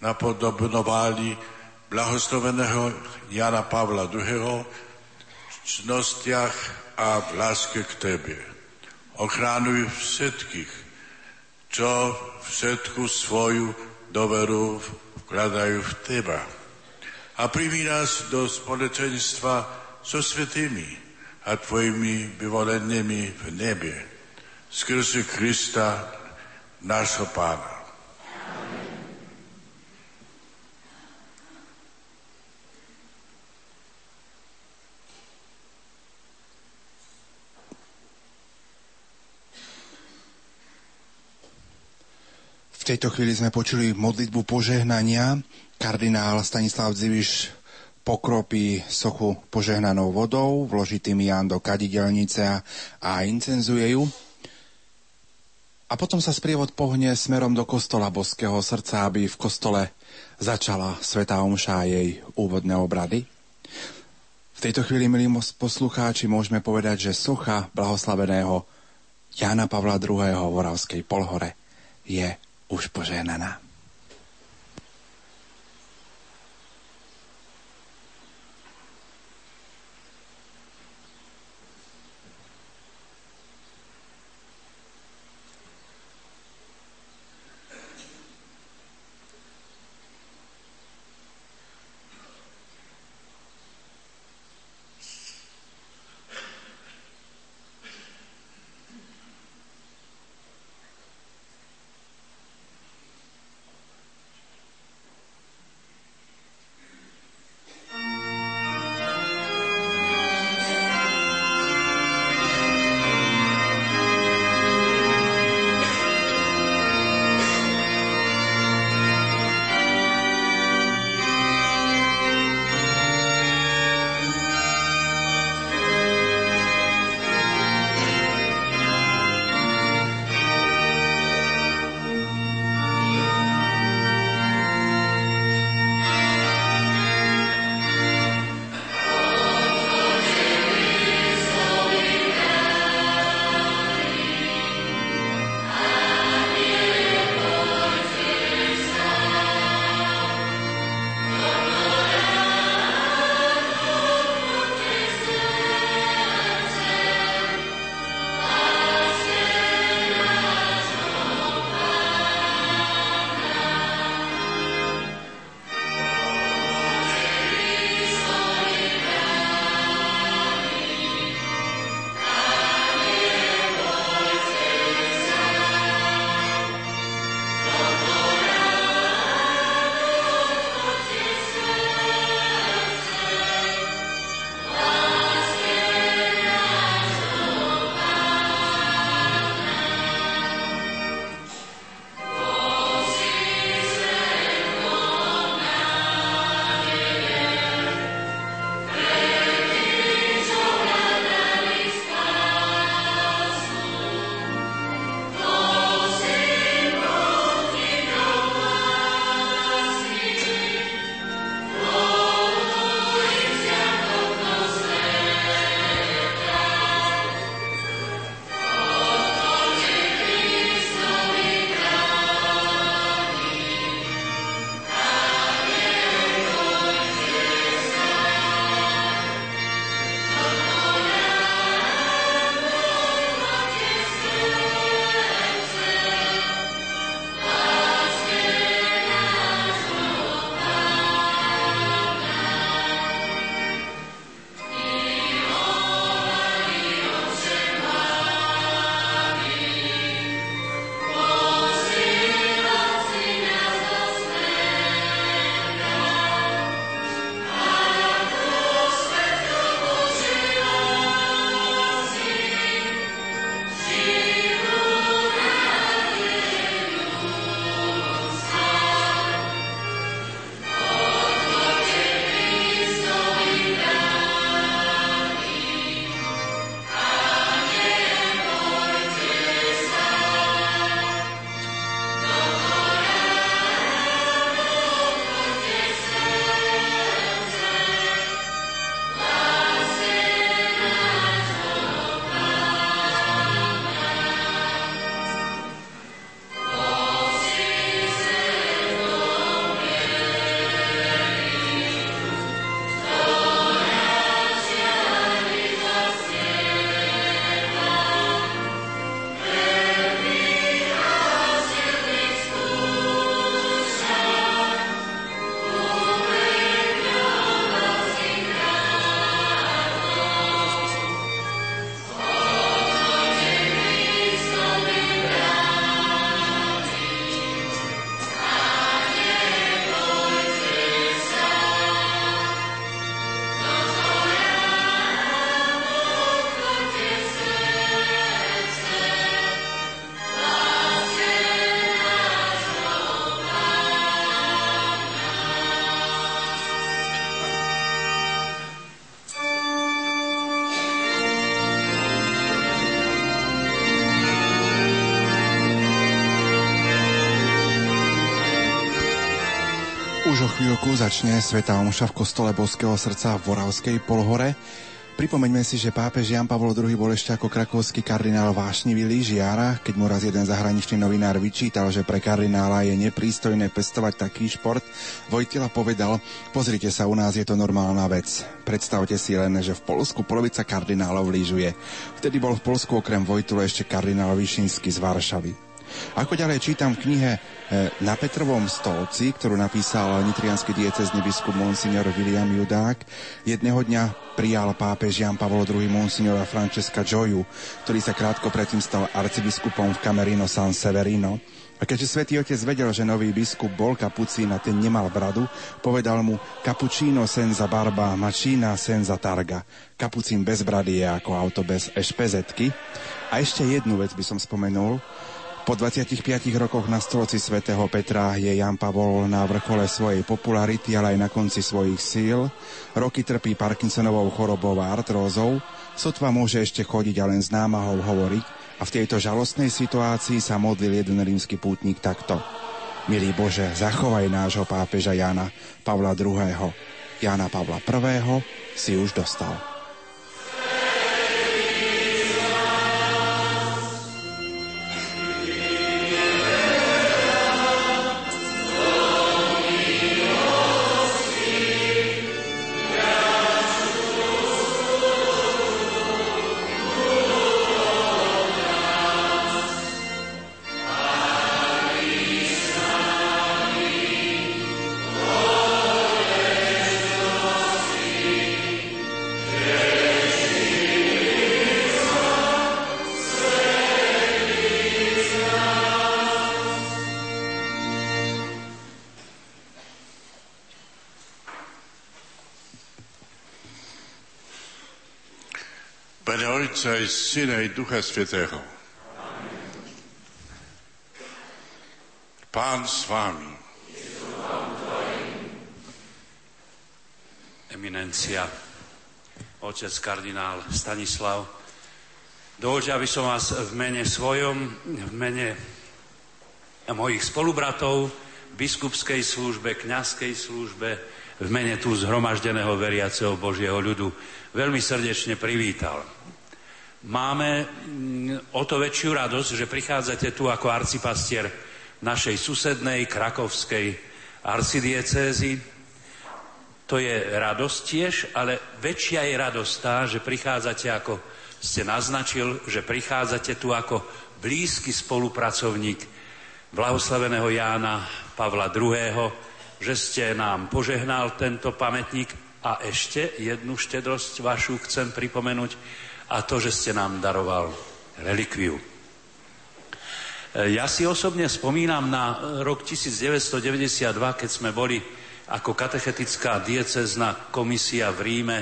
napodobnovali blahosloveného Jana Pavla II. v čnostiach a v láske k Tebe. Ochránuj všetkých, čo všetku svoju doveru vkladajú v Teba. A primi nás do spoločenstva so svetými a Tvojimi vyvolenými v nebe. Skrze Krista, nášho Pána.
Tejto chvíli sme počuli modlitbu požehnania. Kardinál Stanislav Dziviš pokropí sochu požehnanou vodou, vloží tým Ján do kadidelnice a incenzuje ju. A potom sa sprievod pohne smerom do kostola Boského srdca, aby v kostole začala Svetá Omša a jej úvodné obrady. V tejto chvíli, milí poslucháči, môžeme povedať, že socha blahoslaveného Jána Pavla II. v Oravskej Polhore je už požehnaná. Začne Sveta Omša v kostole Boského srdca v Voravskej polhore. Pripomeňme si, že pápež Jan Pavol II bol ešte ako krakovský kardinál vášnivý lyžiara, keď mu raz jeden zahraničný novinár vyčítal, že pre kardinála je neprístojné pestovať taký šport. Vojtila povedal, pozrite sa, u nás je to normálna vec. Predstavte si len, že v Polsku polovica kardinálov lyžuje. Vtedy bol v Polsku okrem Vojtula ešte kardinál Višinsky z Varšavy. Ako ďalej čítam v knihe e, Na Petrovom stolci, ktorú napísal nitrianský diecezný biskup Monsignor William Judák, jedného dňa prijal pápež Jan Pavol II Monsignora Francesca Gioju, ktorý sa krátko predtým stal arcibiskupom v Camerino San Severino. A keďže svätý Otec vedel, že nový biskup bol kapucín a ten nemal bradu, povedal mu Cappuccino senza barba, macina senza targa. Kapucín bez brady je ako auto bez ešpezetky. A ešte jednu vec by som spomenul. Po 25 rokoch na stolci svätého Petra je Jan Pavol na vrchole svojej popularity, ale aj na konci svojich síl. Roky trpí Parkinsonovou chorobou a artrózou. Sotva môže ešte chodiť a len s námahou hovoriť. A v tejto žalostnej situácii sa modlil jeden rímsky pútnik takto. Milý Bože, zachovaj nášho pápeža Jana Pavla II. Jana Pavla I. si už dostal.
Ojca i Syna i Ducha Świętego. Pán s vámi.
Eminencia, otec kardinál Stanislav, dovolte, aby som vás v mene svojom, v mene mojich spolubratov, biskupskej službe, kňazskej službe, v mene tu zhromaždeného veriaceho Božieho ľudu veľmi srdečne privítal máme mm, o to väčšiu radosť, že prichádzate tu ako arcipastier našej susednej krakovskej arcidiecézy. To je radosť tiež, ale väčšia je radosť tá, že prichádzate, ako ste naznačil, že prichádzate tu ako blízky spolupracovník blahoslaveného Jána Pavla II., že ste nám požehnal tento pamätník a ešte jednu štedrosť vašu chcem pripomenúť, a to, že ste nám daroval relikviu. E, ja si osobne spomínam na rok 1992, keď sme boli ako katechetická diecezna komisia v Ríme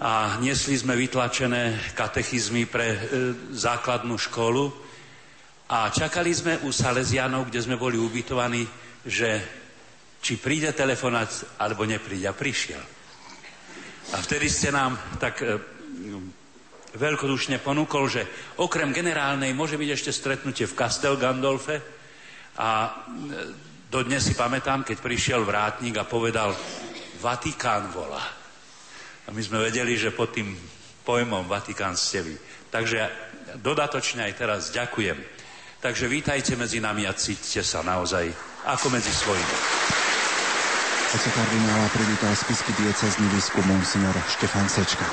a niesli sme vytlačené katechizmy pre e, základnú školu a čakali sme u Salesianov, kde sme boli ubytovaní, že či príde telefonát, alebo nepríde. A prišiel. A vtedy ste nám tak e, veľkodušne ponúkol, že okrem generálnej môže byť ešte stretnutie v Castel Gandolfe a e, dodnes si pamätám, keď prišiel vrátnik a povedal Vatikán volá. A my sme vedeli, že pod tým pojmom Vatikán ste vy. Takže dodatočne aj teraz ďakujem. Takže vítajte medzi nami a cítite sa naozaj ako medzi svojimi.
Oce kardinála privítal spisky diecezný biskup Monsignor Štefan Sečka.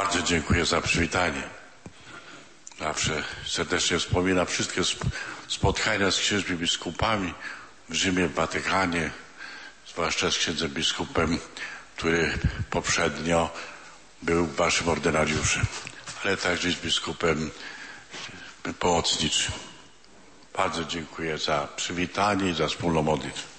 Bardzo dziękuję za przywitanie. Zawsze serdecznie wspominam wszystkie spotkania z księżmi biskupami w Rzymie, w Watykanie, zwłaszcza z księdzem biskupem, który poprzednio był waszym ordynariuszem, ale także z biskupem pomocniczym. Bardzo dziękuję za przywitanie i za wspólną modlitwę.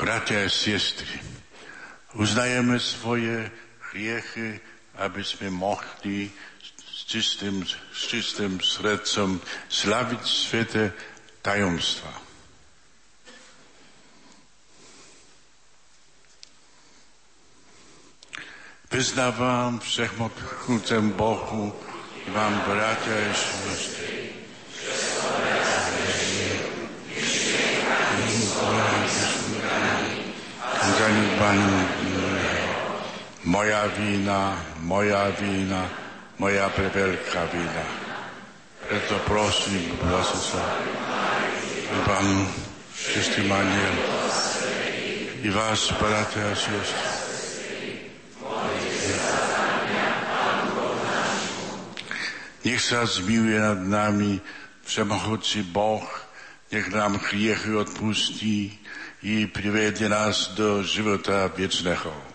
Bratia i siostry, uznajemy swoje grzechy, abyśmy mogli z czystym, z czystym sercem slawić święte tajemstwa. Vyznávám všechmocnúcem Bohu i vám, bratia a sestry. Zanedbaný moja vína, moja vína, moja preveľká vína. Preto prosím, zase sa, Pán, všetkým aniel, i vás, bratia a sestry, Nech sa zmiuje nad nami všemohúci Boh, nech nám hriechy odpustí i privedie nás do života viečného.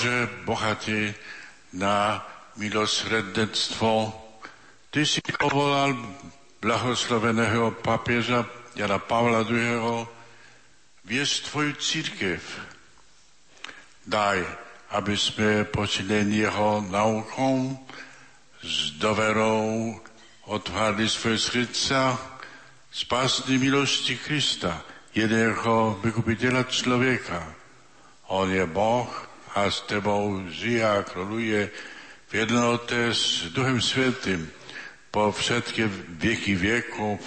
Bože, bohatý na milosredenstvo, Ty si povolal blahosloveného papieža Jana Pavla II. viesť Tvoju církev. Daj, aby sme posilení jeho naukom s doverou otvárali svoje srdca spásny milosti Krista, jedného vykupiteľa človeka. On je Boh, a s tebou žije a króluje v jednote s Duchem Svetým po všetky vieky viekov.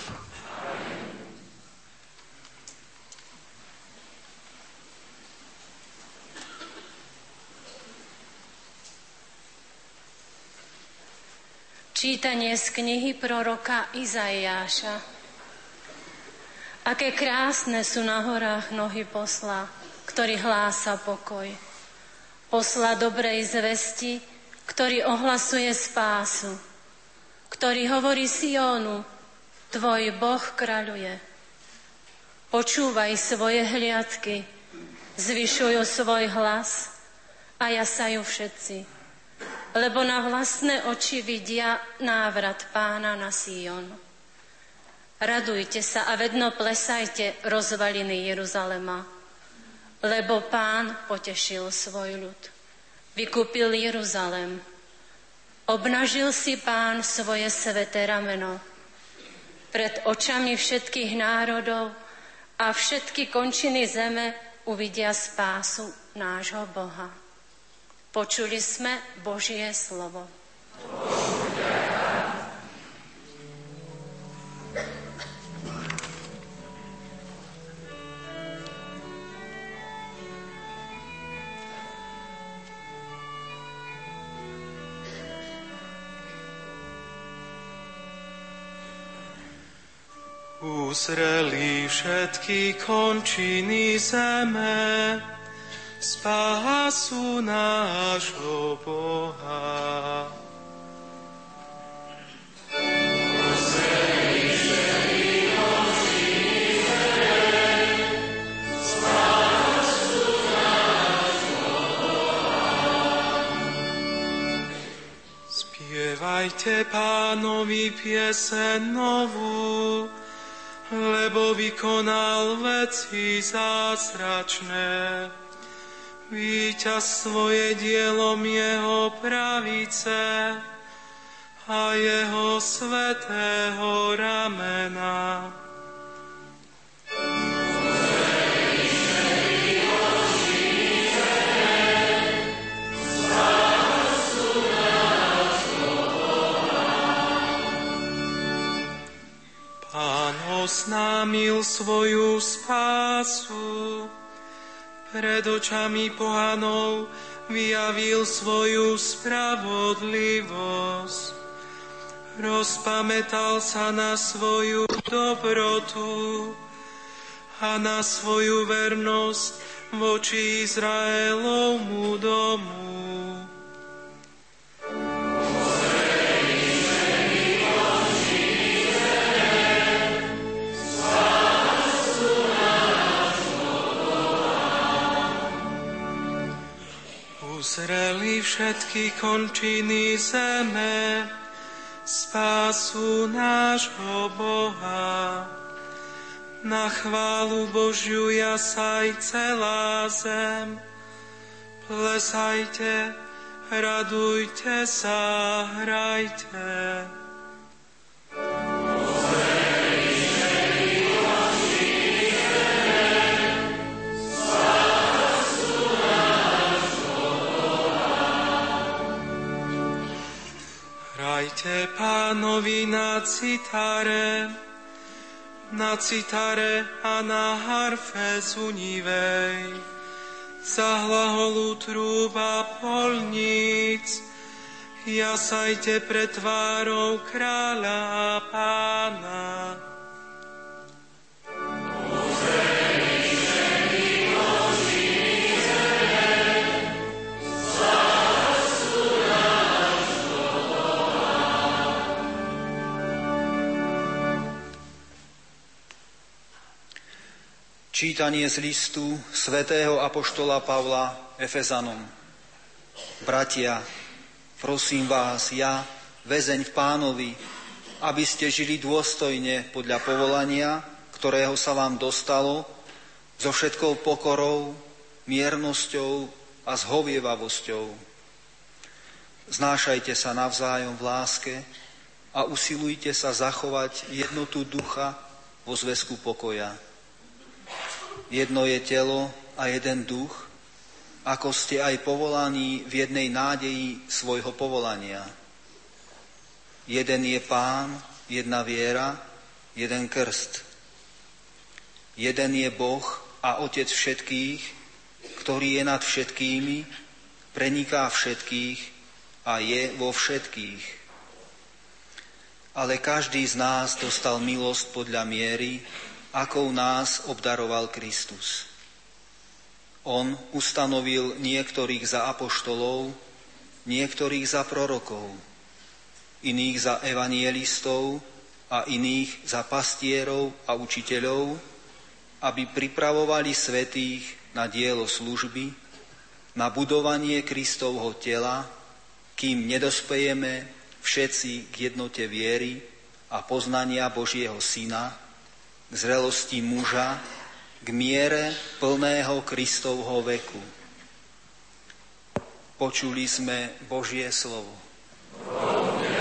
Čítanie z knihy proroka Izaiáša. Aké krásne sú na horách nohy posla, ktorý hlása pokoj. Posla dobrej zvesti, ktorý ohlasuje spásu, ktorý hovorí Sionu, tvoj Boh kráľuje. Počúvaj svoje hliadky, zvyšujú svoj hlas a jasajú všetci lebo na vlastné oči vidia návrat pána na Sion. Radujte sa a vedno plesajte rozvaliny Jeruzalema, lebo pán potešil svoj ľud. Vykúpil Jeruzalem. Obnažil si pán svoje sveté rameno pred očami všetkých národov a všetky končiny zeme uvidia spásu nášho Boha. Počuli sme Božie slovo.
Uzreli všetky končiny zeme, spásu nášho Boha. Spievajte pánovi piesen novú, lebo vykonal veci zázračné. Víťaz svoje dielom jeho pravice a jeho svetého ramena. Oznámil svoju spásu, pred očami pohanov vyjavil svoju spravodlivosť. Rozpamätal sa na svoju dobrotu a na svoju vernosť voči Izraelovmu domu. Uzreli všetky končiny zeme, spásu nášho Boha. Na chválu Božiu jasaj celá zem, plesajte, radujte sa, hrajte. Pánovi na citare, na citare a na harfe zunivej, za hlaholu trúba polníc, jasajte pred tvárou kráľa a pána.
Čítanie z listu svätého Apoštola Pavla Efezanom. Bratia, prosím vás, ja, väzeň v pánovi, aby ste žili dôstojne podľa povolania, ktorého sa vám dostalo, so všetkou pokorou, miernosťou a zhovievavosťou. Znášajte sa navzájom v láske a usilujte sa zachovať jednotu ducha vo zväzku pokoja. Jedno je telo a jeden duch, ako ste aj povolaní v jednej nádeji svojho povolania. Jeden je pán, jedna viera, jeden krst. Jeden je Boh a Otec všetkých, ktorý je nad všetkými, preniká všetkých a je vo všetkých. ale každý z nás dostal milosť podľa miery, akou nás obdaroval Kristus. On ustanovil niektorých za apoštolov, niektorých za prorokov, iných za evangelistov a iných za pastierov a učiteľov, aby pripravovali svetých na dielo služby, na budovanie Kristovho tela, kým nedospejeme všetci k jednote viery a poznania Božieho Syna, zrelosti muža, k miere plného Kristovho veku. Počuli sme Božie slovo.
zo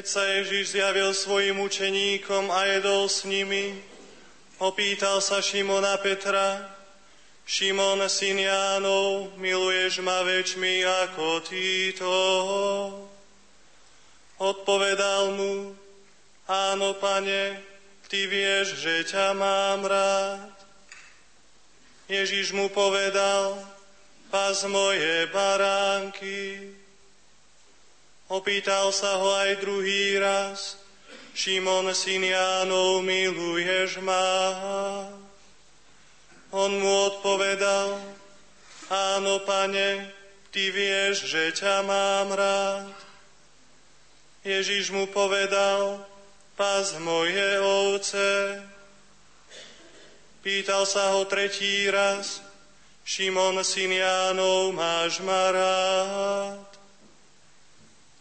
Keď sa Ježiš zjavil svojim učeníkom a jedol s nimi, opýtal sa Šimona Petra, Šimon, syn Jánov, miluješ ma väčšmi ako títo? Odpovedal mu, áno, pane, ty vieš, že ťa mám rád. Ježiš mu povedal, pas moje baránky. Opýtal sa ho aj druhý raz, Šimon, syn Jánov, miluješ ma? On mu odpovedal, áno, pane, ty vieš, že ťa mám rád. Ježiš mu povedal, pas moje ovce. Pýtal sa ho tretí raz, Šimon, syn Jánov, máš ma rád?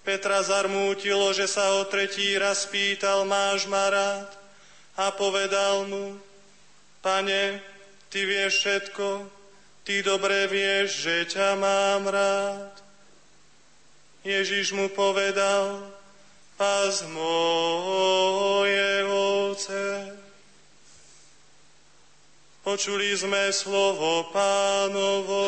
Petra zarmútilo, že sa ho tretí raz pýtal, máš ma rád? A povedal mu, pane, ty vieš všetko, ty dobre vieš, že ťa mám rád. Ježiš mu povedal, pás moje ovce. Počuli sme slovo pánovo.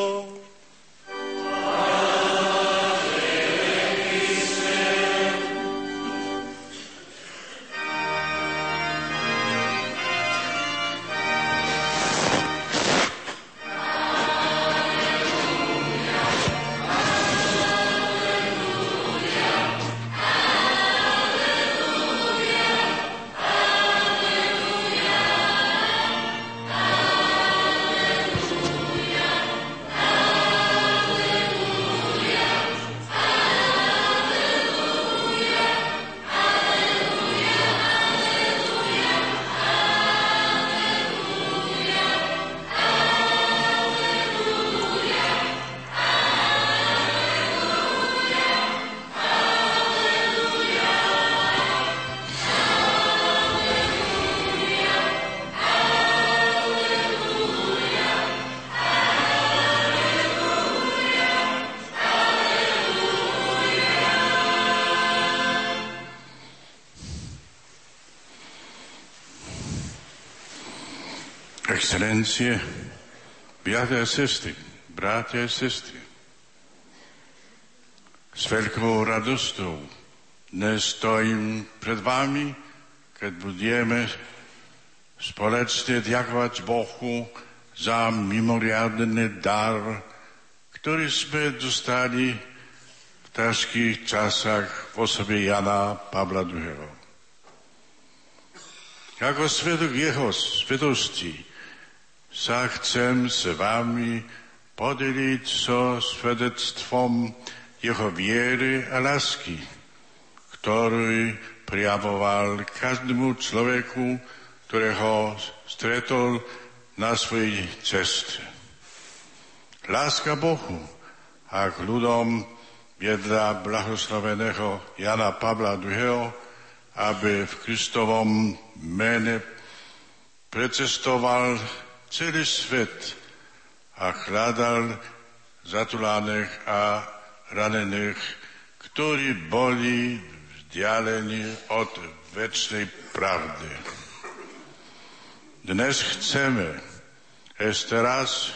Excelencie, bratia a sestry, bratia a sestry. S veľkou radostou dnes stojím pred vami, keď budeme spoločne ďakovať Bohu za mimoriadný dar, ktorý sme dostali v ťažkých časách v osobe Jana Pavla II. Ako svedok jeho svetosti sa chcem s vami podeliť so svedectvom jeho viery a lásky, ktorý prijavoval každému človeku, ktorého stretol na svojej ceste. Láska Bohu a k ľudom viedla blahoslaveného Jana Pavla II, aby v Kristovom mene precestoval celý svet a hľadal zatulaných a ranených, ktorí boli vzdialení od väčšnej pravdy. Dnes chceme ešte raz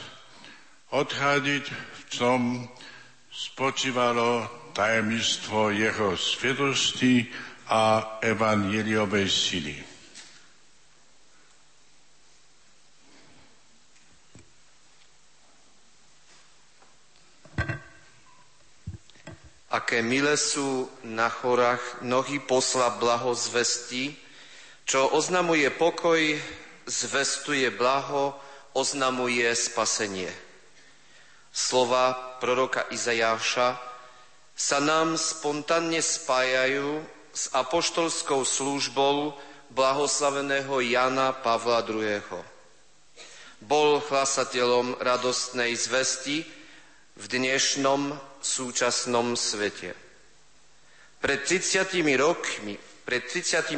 odchádiť, v čom spočívalo tajemstvo jeho svetosti a evangeliovej sily.
Aké milé sú na chorách nohy posla blahozvesti, čo oznamuje pokoj zvestuje blaho, oznamuje spasenie. Slova proroka Izajáša sa nám spontánne spájajú s apoštolskou službou blahoslaveného Jana Pavla II. Bol hlasateľom radostnej zvesti v dnešnom súčasnom svete. Pred 30 rokmi, pred 33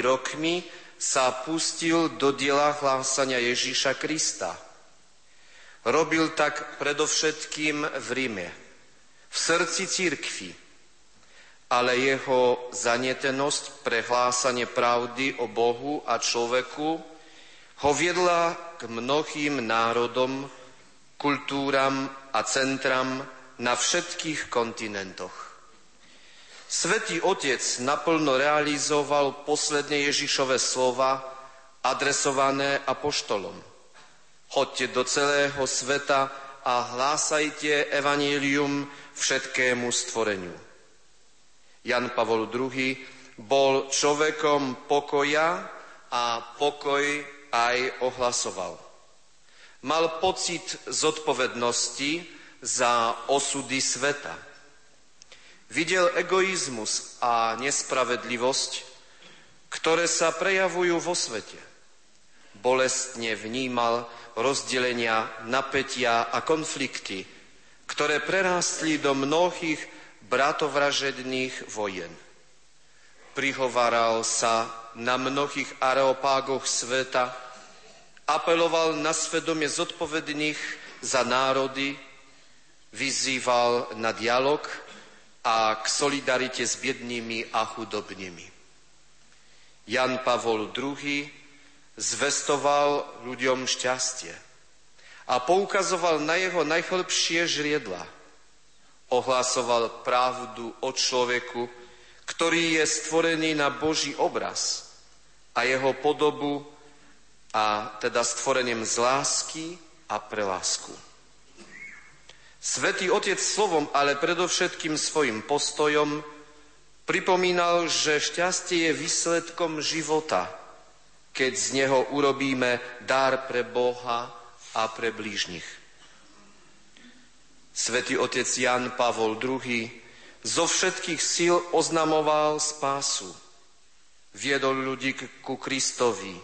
rokmi sa pustil do diela hlásania Ježíša Krista. Robil tak predovšetkým v Ríme, v srdci církvy, ale jeho zanietenosť pre hlásanie pravdy o Bohu a človeku ho viedla k mnohým národom, kultúram a centram na všetkých kontinentoch. Svetý Otec naplno realizoval posledné Ježišové slova adresované apoštolom. Chodte do celého sveta a hlásajte evanílium všetkému stvoreniu. Jan Pavol II bol človekom pokoja a pokoj aj ohlasoval. Mal pocit zodpovednosti za osudy sveta Videl egoizmus a nespravedlivosť, ktoré sa prejavujú vo svete. Bolestne vnímal rozdelenia, napätia a konflikty, ktoré prerástli do mnohých bratovražedných vojen. Prihovaral sa na mnohých areopágoch sveta, apeloval na svedomie zodpovedných za národy, vyzýval na dialog a k solidarite s biednými a chudobnými. Jan Pavol II zvestoval ľuďom šťastie a poukazoval na jeho najchlbšie žriedla. Ohlasoval pravdu o človeku, ktorý je stvorený na Boží obraz a jeho podobu a teda stvorením z lásky a pre lásku. Svetý Otec slovom, ale predovšetkým svojim postojom pripomínal, že šťastie je výsledkom života, keď z neho urobíme dar pre Boha a pre blížnych. Svetý otec Jan Pavol II zo všetkých síl oznamoval spásu. Viedol ľudí ku Kristovi.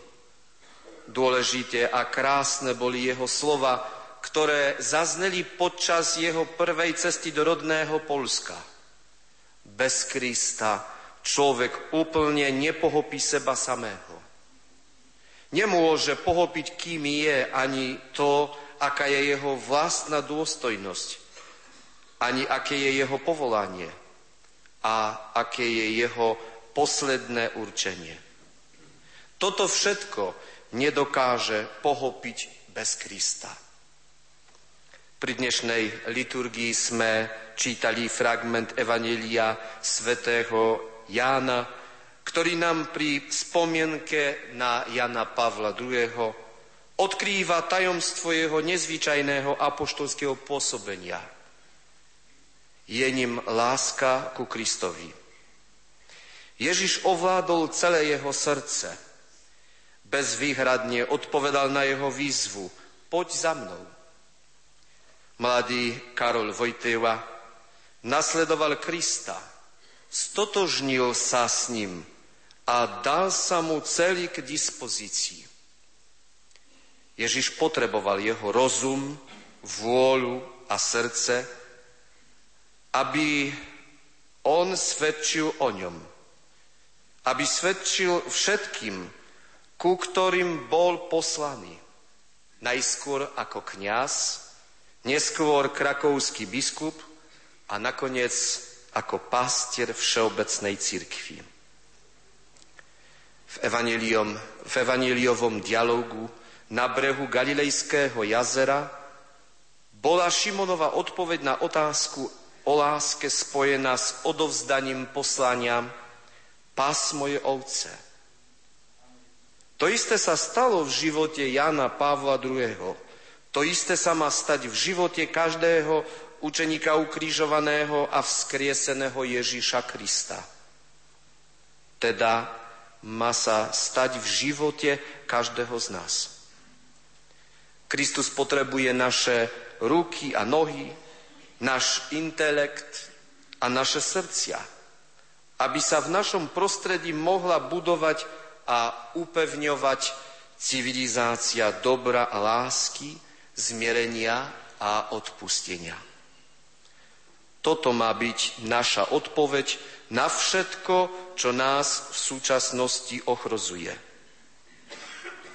Dôležité a krásne boli jeho slova, ktoré zazneli počas jeho prvej cesty do rodného Polska. Bez Krista človek úplne nepohopí seba samého. Nemôže pohopiť, kým je, ani to, aká je jeho vlastná dôstojnosť, ani aké je jeho povolanie a aké je jeho posledné určenie. Toto všetko nedokáže pochopiť bez Krista. Pri dnešnej liturgii sme čítali fragment Evanelia svätého Jána, ktorý nám pri spomienke na Jana Pavla II. odkrýva tajomstvo jeho nezvyčajného apoštolského pôsobenia. Je ním láska ku Kristovi. Ježiš ovládol celé jeho srdce. Bezvýhradne odpovedal na jeho výzvu. Poď za mnou. Mladý Karol Vojteva nasledoval Krista, stotožnil sa s ním a dal sa mu celý k dispozícii. Ježiš potreboval jeho rozum, vôľu a srdce, aby on svedčil o ňom. Aby svedčil všetkým, ku ktorým bol poslaný. Najskôr ako kňaz, neskôr krakovský biskup a nakoniec ako pastier všeobecnej cirkvi. V, v evangeliovom dialogu na brehu Galilejského jazera bola Šimonova odpoveď na otázku o láske spojená s odovzdaním poslania Pás moje ovce. To isté sa stalo v živote Jana Pavla II. To isté sa má stať v živote každého učeníka ukrižovaného a vzkrieseného Ježíša Krista. Teda má sa stať v živote každého z nás. Kristus potrebuje naše ruky a nohy, náš intelekt a naše srdcia, aby sa v našom prostredí mohla budovať a upevňovať civilizácia dobra a lásky, zmierenia a odpustenia. Toto má byť naša odpoveď na všetko, čo nás v súčasnosti ochrozuje.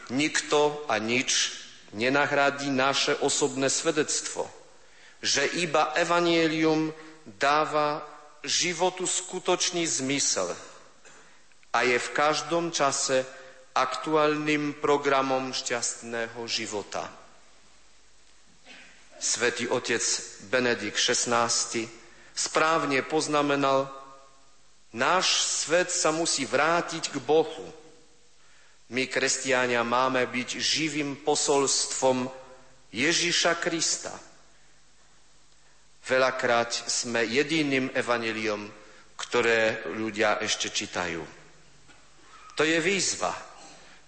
Nikto a nič nenahradí naše osobné svedectvo, že iba evanielium dáva životu skutočný zmysel a je v každom čase aktuálnym programom šťastného života. Svetý otec Benedikt XVI správne poznamenal, náš svet sa musí vrátiť k Bohu. My, kresťania, máme byť živým posolstvom Ježíša Krista. Veľakrát sme jediným evaneliom, ktoré ľudia ešte čítajú. To je výzva,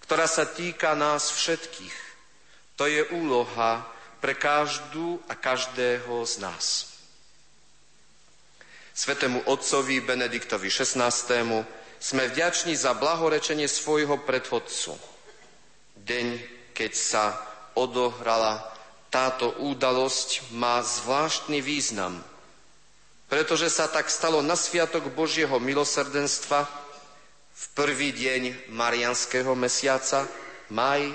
ktorá sa týka nás všetkých. To je úloha, pre každú a každého z nás. Svetému otcovi Benediktovi XVI. sme vďační za blahorečenie svojho predchodcu. Deň, keď sa odohrala táto údalosť, má zvláštny význam, pretože sa tak stalo na Sviatok Božieho milosrdenstva v prvý deň Marianského mesiaca, maj,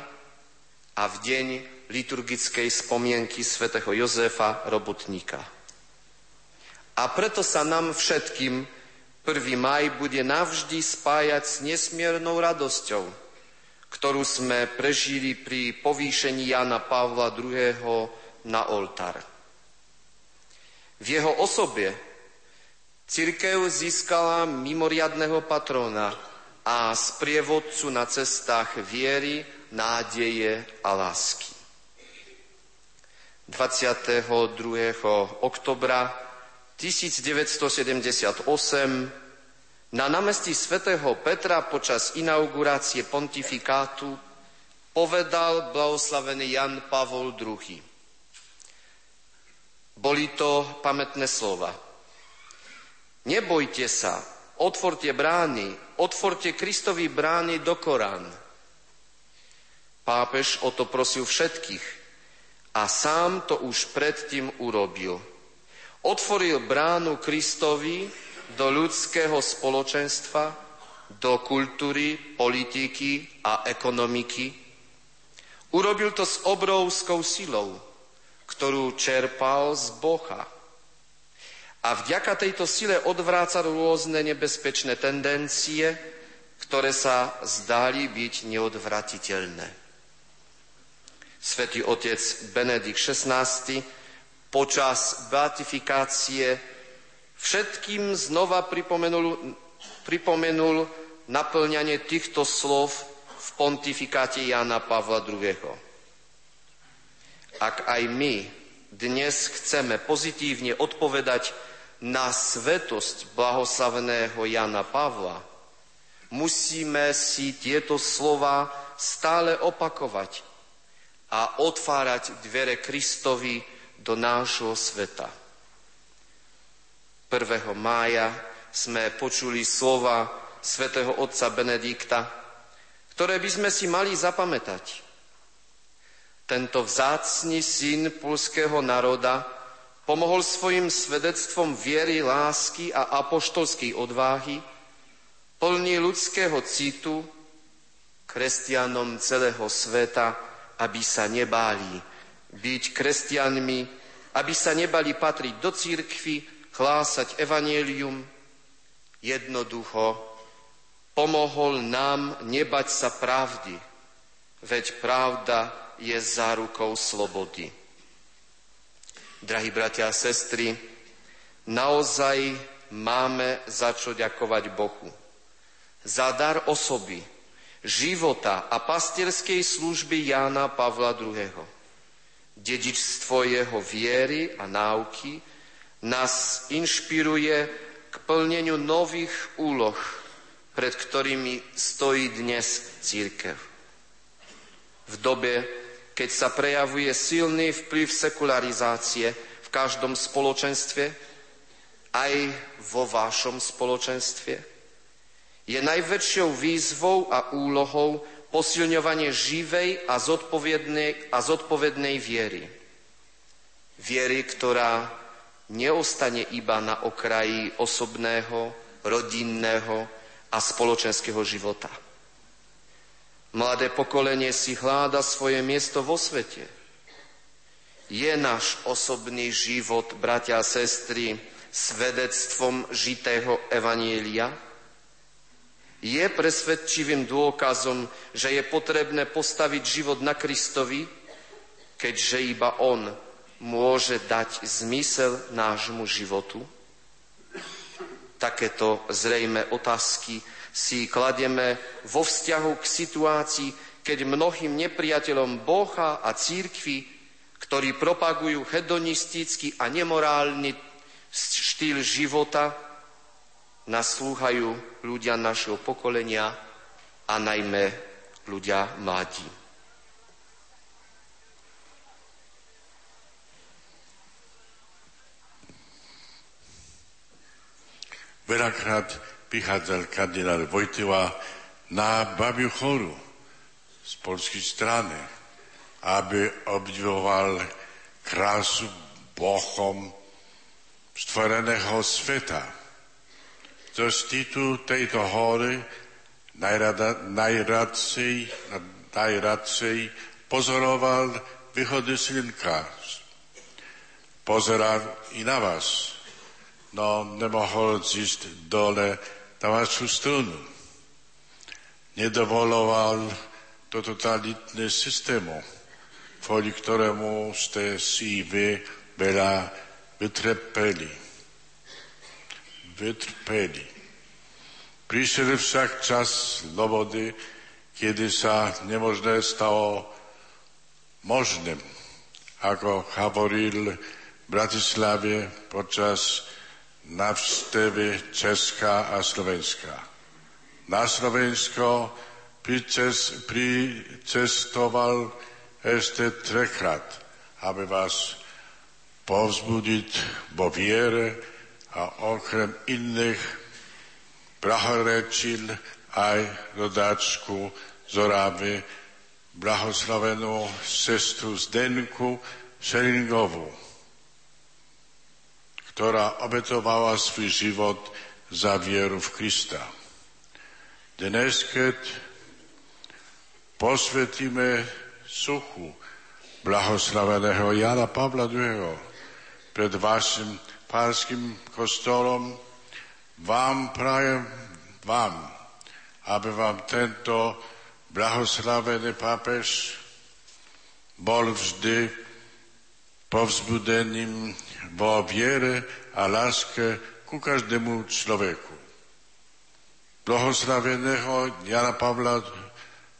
a v deň liturgickej spomienky svätého Jozefa Robotníka. A preto sa nám všetkým 1. maj bude navždy spájať s nesmiernou radosťou, ktorú sme prežili pri povýšení Jana Pavla II. na oltár. V jeho osobe církev získala mimoriadného patróna a sprievodcu na cestách viery, nádeje a lásky. 22. oktobra 1978 na námestí svätého Petra počas inaugurácie pontifikátu povedal blahoslavený Jan Pavol II. Boli to pamätné slova. Nebojte sa, otvorte brány, otvorte Kristovi brány do Korán. Pápež o to prosil všetkých a sám to už predtým urobil. Otvoril bránu Kristovi do ľudského spoločenstva, do kultúry, politiky a ekonomiky. Urobil to s obrovskou silou, ktorú čerpal z Boha. A vďaka tejto sile odvrácal rôzne nebezpečné tendencie, ktoré sa zdali byť neodvratiteľné. Svetý otec Benedikt XVI počas beatifikácie všetkým znova pripomenul, pripomenul naplňanie týchto slov v pontifikáte Jana Pavla II. Ak aj my dnes chceme pozitívne odpovedať na svetosť blahoslaveného Jana Pavla, musíme si tieto slova stále opakovať a otvárať dvere Kristovi do nášho sveta. 1. mája sme počuli slova svätého otca Benedikta, ktoré by sme si mali zapamätať. Tento vzácný syn polského národa pomohol svojim svedectvom viery, lásky a apoštolskej odváhy, plný ľudského citu, kresťanom celého sveta, aby sa nebáli byť kresťanmi, aby sa nebali patriť do církvy, hlásať evanielium. Jednoducho pomohol nám nebať sa pravdy, veď pravda je zárukou slobody. Drahí bratia a sestry, naozaj máme za čo ďakovať Bohu. Za dar osoby, života a pastierskej služby Jána Pavla II. Dedičstvo jeho viery a náuky nás inšpiruje k plneniu nových úloh, pred ktorými stojí dnes církev. V dobe, keď sa prejavuje silný vplyv sekularizácie v každom spoločenstve, aj vo vašom spoločenstve, je najväčšou výzvou a úlohou posilňovanie živej a zodpovednej, a zodpovednej viery. Viery, ktorá neostane iba na okraji osobného, rodinného a spoločenského života. Mladé pokolenie si hláda svoje miesto vo svete. Je náš osobný život, bratia a sestry, svedectvom žitého evanielia? Je presvedčivým dôkazom, že je potrebné postaviť život na Kristovi, keďže iba On môže dať zmysel nášmu životu? Takéto zrejme otázky si kladieme vo vzťahu k situácii, keď mnohým nepriateľom Boha a církvy, ktorí propagujú hedonistický a nemorálny štýl života, naslúhajú ľudia našeho pokolenia a najmä ľudia mladí.
Veľakrát prichádzal kardinál Vojtila na babiu choru z polskej strany, aby obdivoval krásu Bohom stvoreného sveta zo štítu tejto hory najrada, najradšej, najradšej pozoroval východy slnka. Pozeral i na vás, no nemohol zísť dole na vašu strunu. Nedovoloval to totalitné systému, kvôli ktorému ste si vy veľa vytrpeli vytrpeli. Prišiel však čas slobody, kedy sa nemožné stalo možným, ako hovoril v Bratislave počas navštevy Česka a Slovenska. Na Slovensko pricestoval ešte trekrát, aby vás povzbudiť vo viere, a okrem iných blahorečil aj rodáčku z Orávy, blahoslavenú sestru Zdenku Šeringovú, ktorá obetovala svoj život za vieru v Krista. Dnes, keď posvetíme suchu blahoslaveného Jana Pavla II pred vašim pánským kostolom, vám prajem vám, aby vám tento blahoslavený pápež bol vždy povzbudením vo viere a láske ku každému človeku. Blahoslaveného Jana Pavla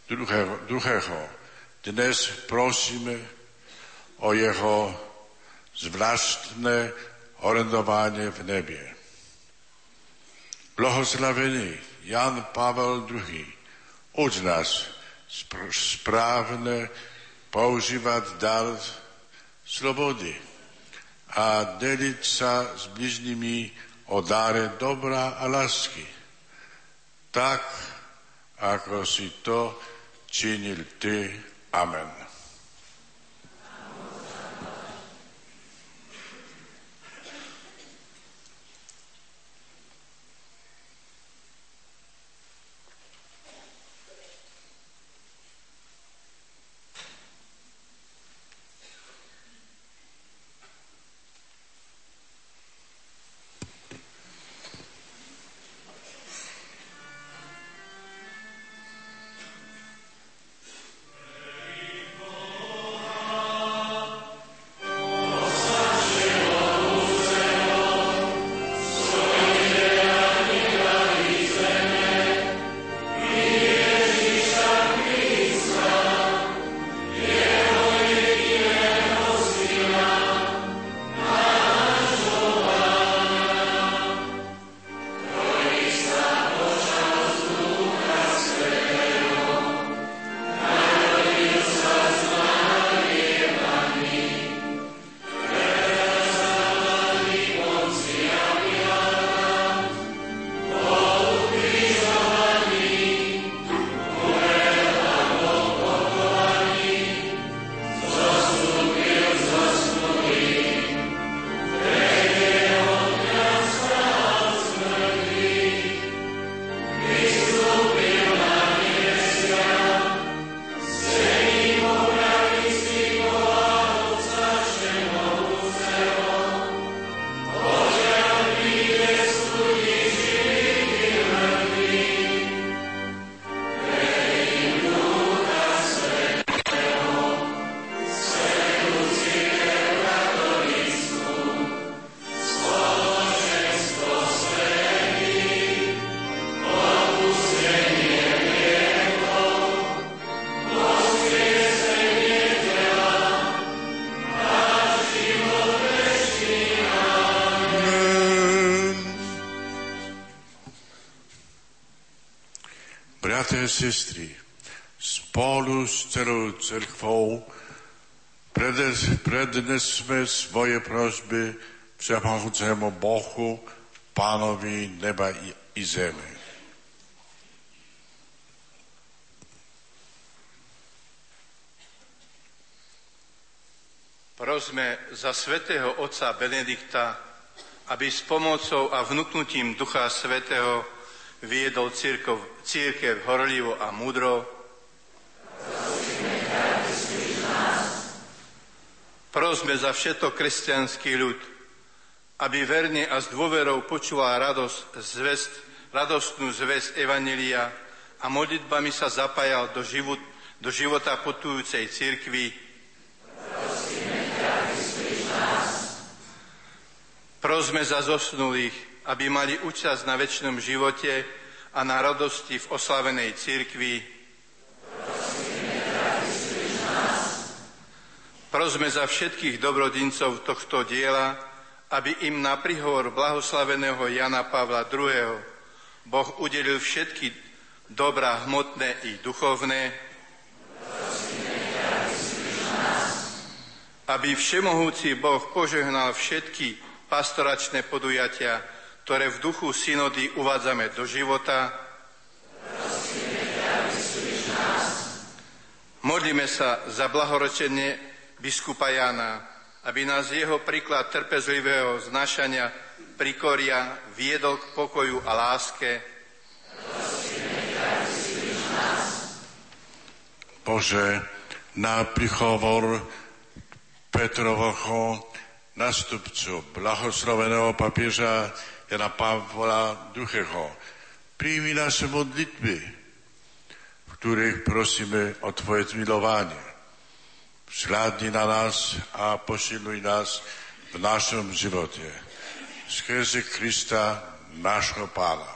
II. Dnes prosíme o jeho zvláštne orendovanie v nebie. Blahoslavený Jan Pavel II. Uč nás správne používať dar slobody a deliť sa s bližnými o dáre dobra a lásky. Tak, ako si to činil Ty. Amen. Sestry, spolu s celou cerkvou prednesme svoje prožby všemohúcemu Bohu, Pánovi neba i, i zeme.
Prosme za svätého otca Benedikta, aby s pomocou a vnúknutím Ducha Svetého viedol církev, církev horlivo a múdro. Prosme za všetko kresťanský ľud, aby verne a s dôverou počúval radosť, zvest, radostnú zväzť Evanelia a modlitbami sa zapájal do, život, do života putujúcej církvy. Prosme za zosnulých, aby mali účasť na väčšnom živote a na radosti v oslavenej církvi. Prosme za všetkých dobrodincov tohto diela, aby im na prihovor blahoslaveného Jana Pavla II. Boh udelil všetky dobrá hmotné i duchovné, aby všemohúci Boh požehnal všetky pastoračné podujatia, ktoré v duchu synody uvádzame do života. Modlíme sa za blahorečenie biskupa Jana, aby nás jeho príklad trpezlivého znašania prikoria viedol k pokoju a láske.
Bože, na prihovor Petrovoho nastupcu blahosloveného papieža Jana Pavla II. Príjmi naše modlitby, v ktorých prosíme o Tvoje zmilovanie. Zhľadni na nás a posilnuj nás v našom živote. Skrze Krista, nášho Pána.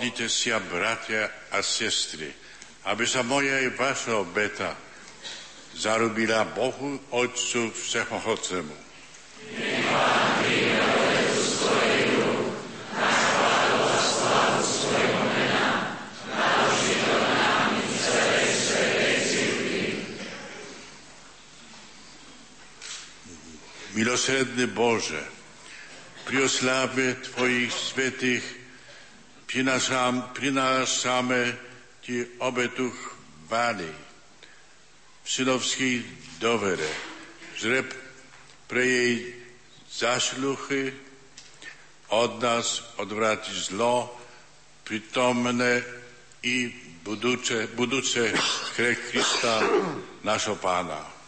Modlite sa, bratia a sestry, aby sa moja i vaša obeta zarobila Bohu Otcu Všemohocemu. Milosrdny Boże, pri osláve Tvojich svetých prinášame Ti obetu chvály v synovskej dovere, žreb pre jej zašluchy od nás odvrátiť zlo, pritomné i budúce, budúce Krista, našho pána.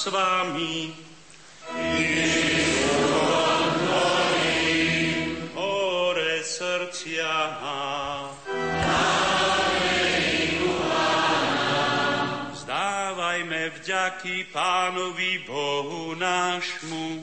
S vami. Hore srdcia. Zdávajme vďaky Pánovi Bohu nášmu.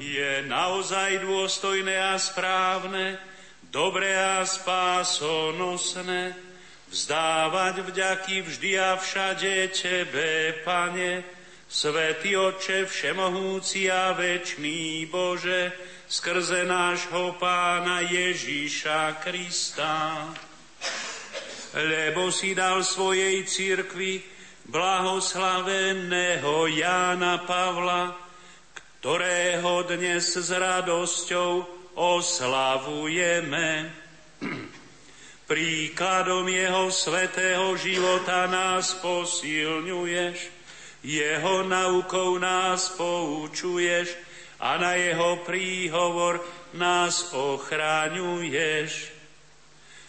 Je naozaj dôstojné a správne, dobré a spásonosné, vzdávať vďaky vždy a všade Tebe, Pane, Svetý Oče, Všemohúci a Večný Bože, skrze nášho Pána Ježíša Krista. Lebo si dal svojej cirkvi blahoslaveného Jána Pavla, ktorého dnes s radosťou oslavujeme. Príkladom jeho svetého života nás posilňuješ, jeho naukou nás poučuješ a na jeho príhovor nás ochráňuješ.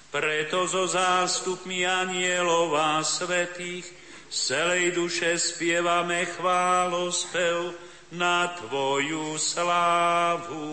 Preto zo zástupmi anielov a svetých z celej duše spievame chválospev na Tvoju slávu.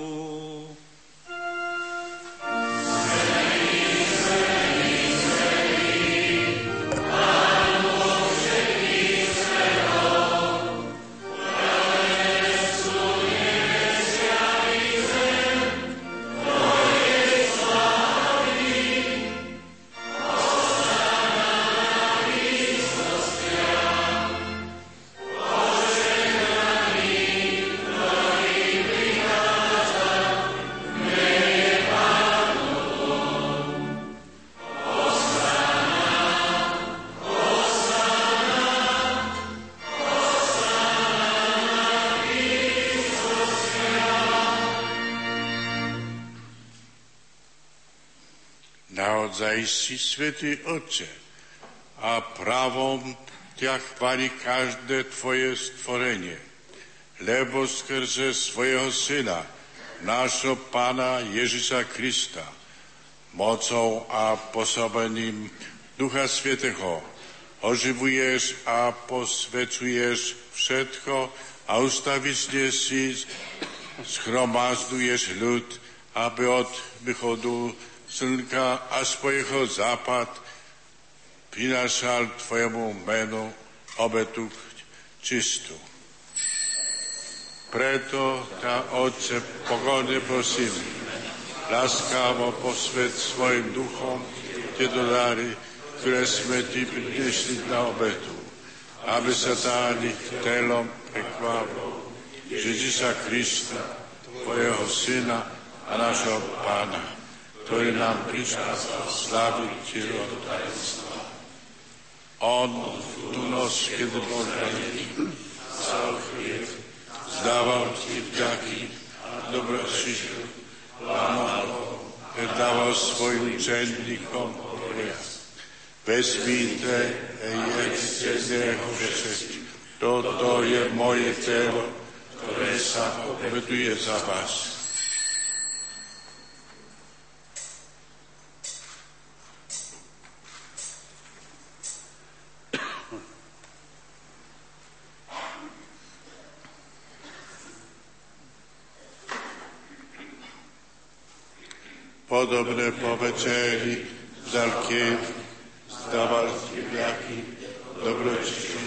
Si svätý Otče a právom ťa chváli každé tvoje stvorenie, lebo skrze svojho Syna, nášho Pána Ježiša Krista, mocou a pôsobením Ducha Svetého, oživuješ a posvedčuješ všetko a ustavične si schromazduješ ľud, aby od východu slnka až po jeho západ prinášal tvojemu menu obetu čistú. Preto ťa, Otče, pokorne prosím, láskavo posvet svojim duchom tieto dary, ktoré sme ti priniesli na obetu, aby sa dáli telom prekvávou Ježiša Krista, Tvojho Syna a našho Pána ktorý nám prikázal sláviť Ti rod tajomstva. On tú noc, keď bol ranený, vzal chlieb, zdával Ti vďaky a dobrošižil, lámal ho, dával svojim čendníkom hovoriac. Vezmite a jedzte z neho všetci. Toto je moje telo, ktoré sa obetuje za vás. Podobne po večeri vzal kiev, zdával vľaky, dobročky,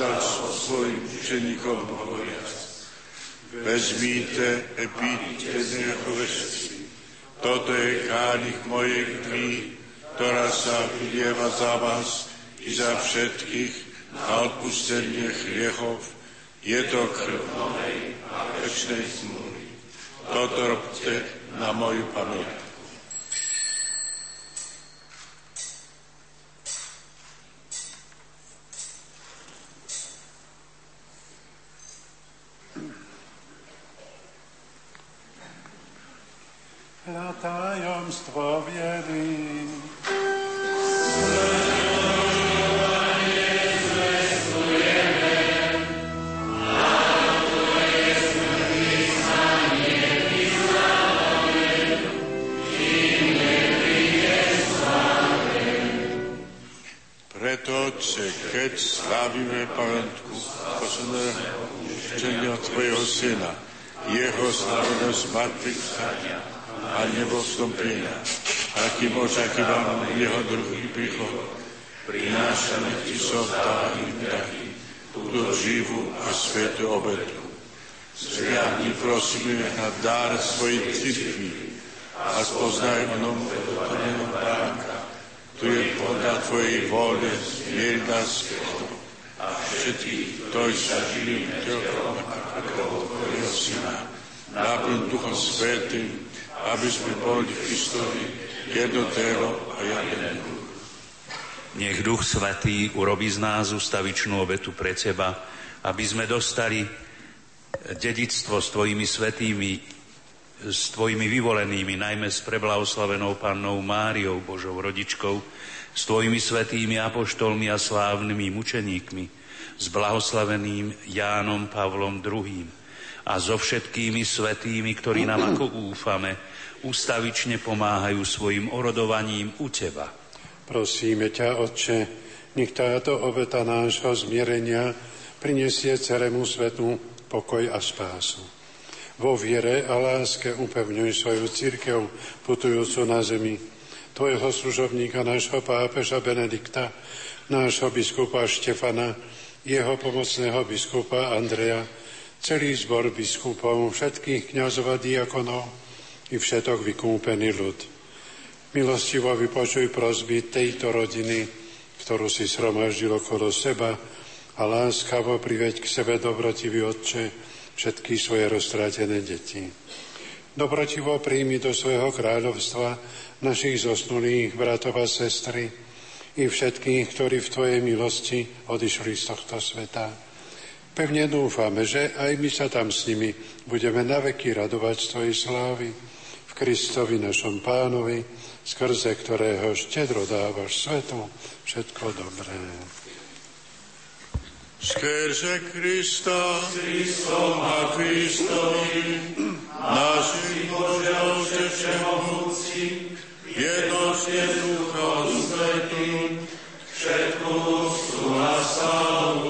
dal svojim učeníkom hovoriac. Vezmite a píte všetci. Toto je kánik mojej krví, ktorá sa vylieva za vás i za všetkých na odpustenie hriechov. Je to krv mojej a večnej zmluvy. Toto robte na moju pamäť. Jedno telo a jeden duch.
Nech Duch Svatý urobí z nás ustavičnú obetu pre Teba, aby sme dostali dedictvo s Tvojimi svetými, s Tvojimi vyvolenými, najmä s preblahoslavenou Pannou Máriou, Božou rodičkou, s Tvojimi svetými apoštolmi a slávnymi mučeníkmi, s blahoslaveným Jánom Pavlom II a so všetkými svetými, ktorí nám ako úfame, ustavične pomáhajú svojim orodovaním u Teba.
Prosíme ťa, Otče, nech táto obeta nášho zmierenia prinesie celému svetu pokoj a spásu. Vo viere a láske upevňuj svoju církev putujúcu na zemi, tvojho služobníka, nášho pápeža Benedikta, nášho biskupa Štefana, jeho pomocného biskupa Andreja, celý zbor biskupov, všetkých kniazov a diakonov, i všetok vykúpený ľud. Milostivo vypočuj prosby tejto rodiny, ktorú si sromaždil okolo seba a láskavo priveď k sebe dobrotivý Otče všetky svoje roztrátené deti. Dobrotivo príjmi do svojho kráľovstva našich zosnulých bratov a sestry i všetkých, ktorí v Tvojej milosti odišli z tohto sveta. Pevne dúfame, že aj my sa tam s nimi budeme naveky radovať z Tvojej slávy Kristovi našom pánovi, skrze ktorého štedro dávaš svetu všetko dobré.
Skrze Krista, Kristom a Kristovi, našich Oče Všemohúci, jednotne Duchom Svetým, všetku ústu a slávu,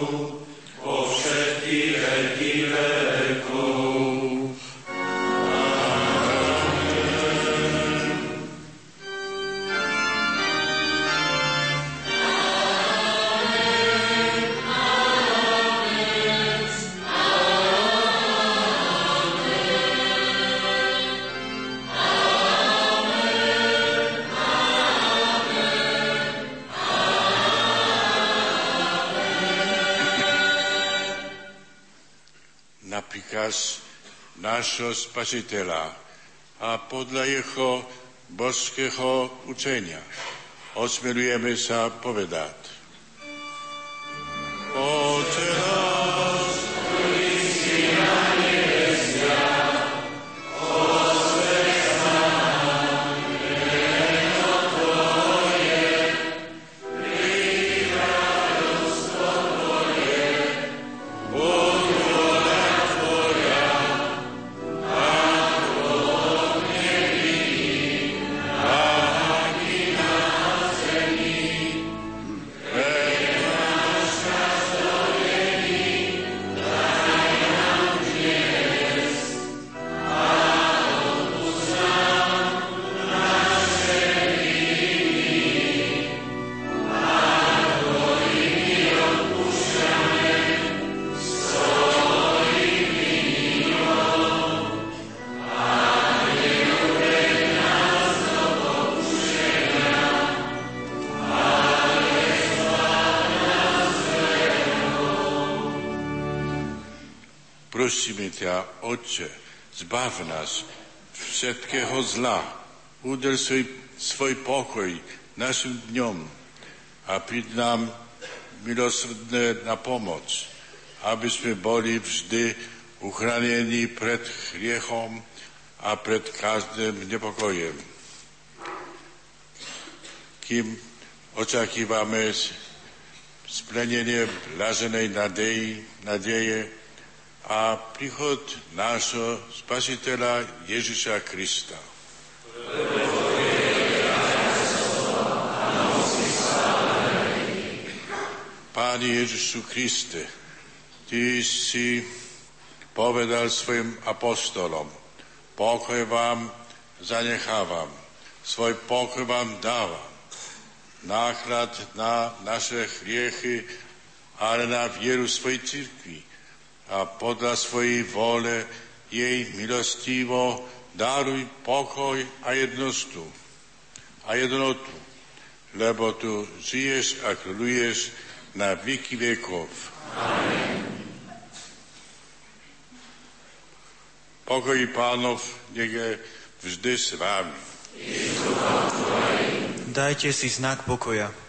príkaz nášho spasiteľa a podľa jeho božského učenia osmerujeme sa povedať. Oče Otče, zbav nás všetkého zla, udel svoj, svoj pokoj našim dňom a príď nám milosrdné na pomoc, aby sme boli vždy uchránení pred hriechom a pred každým nepokojem. Kým očakívame splenenie blaženej nadeji, nadeje a príchod nášho Spasiteľa Ježiša Krista. Páni Ježišu Kriste, Ty si povedal svojim apostolom, pokoj vám zanechávam, svoj pokoj vám dávam náklad na naše hriechy, ale na vieru svojej cirkvi a podľa svojej vole jej milostivo daruj pokoj a jednostu a jednotu, lebo tu žiješ a kľuješ na veky vekov. Pokoj pánov nech je vždy s vámi.
Dajte si znak pokoja.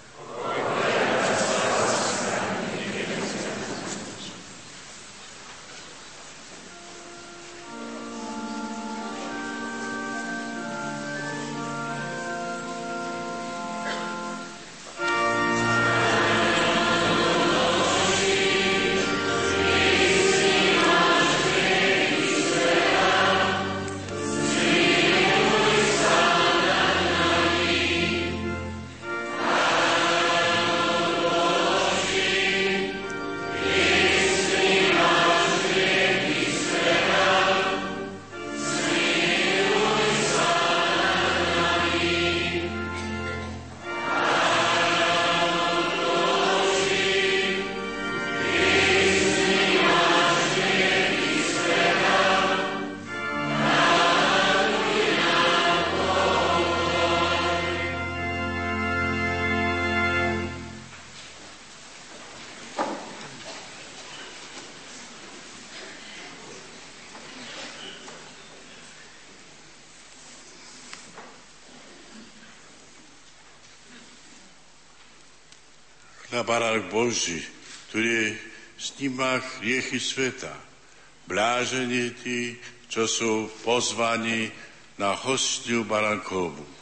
Boží, ktorý sníma hriechy sveta. Blážení tí, čo sú pozvaní na hostiu baránkovu.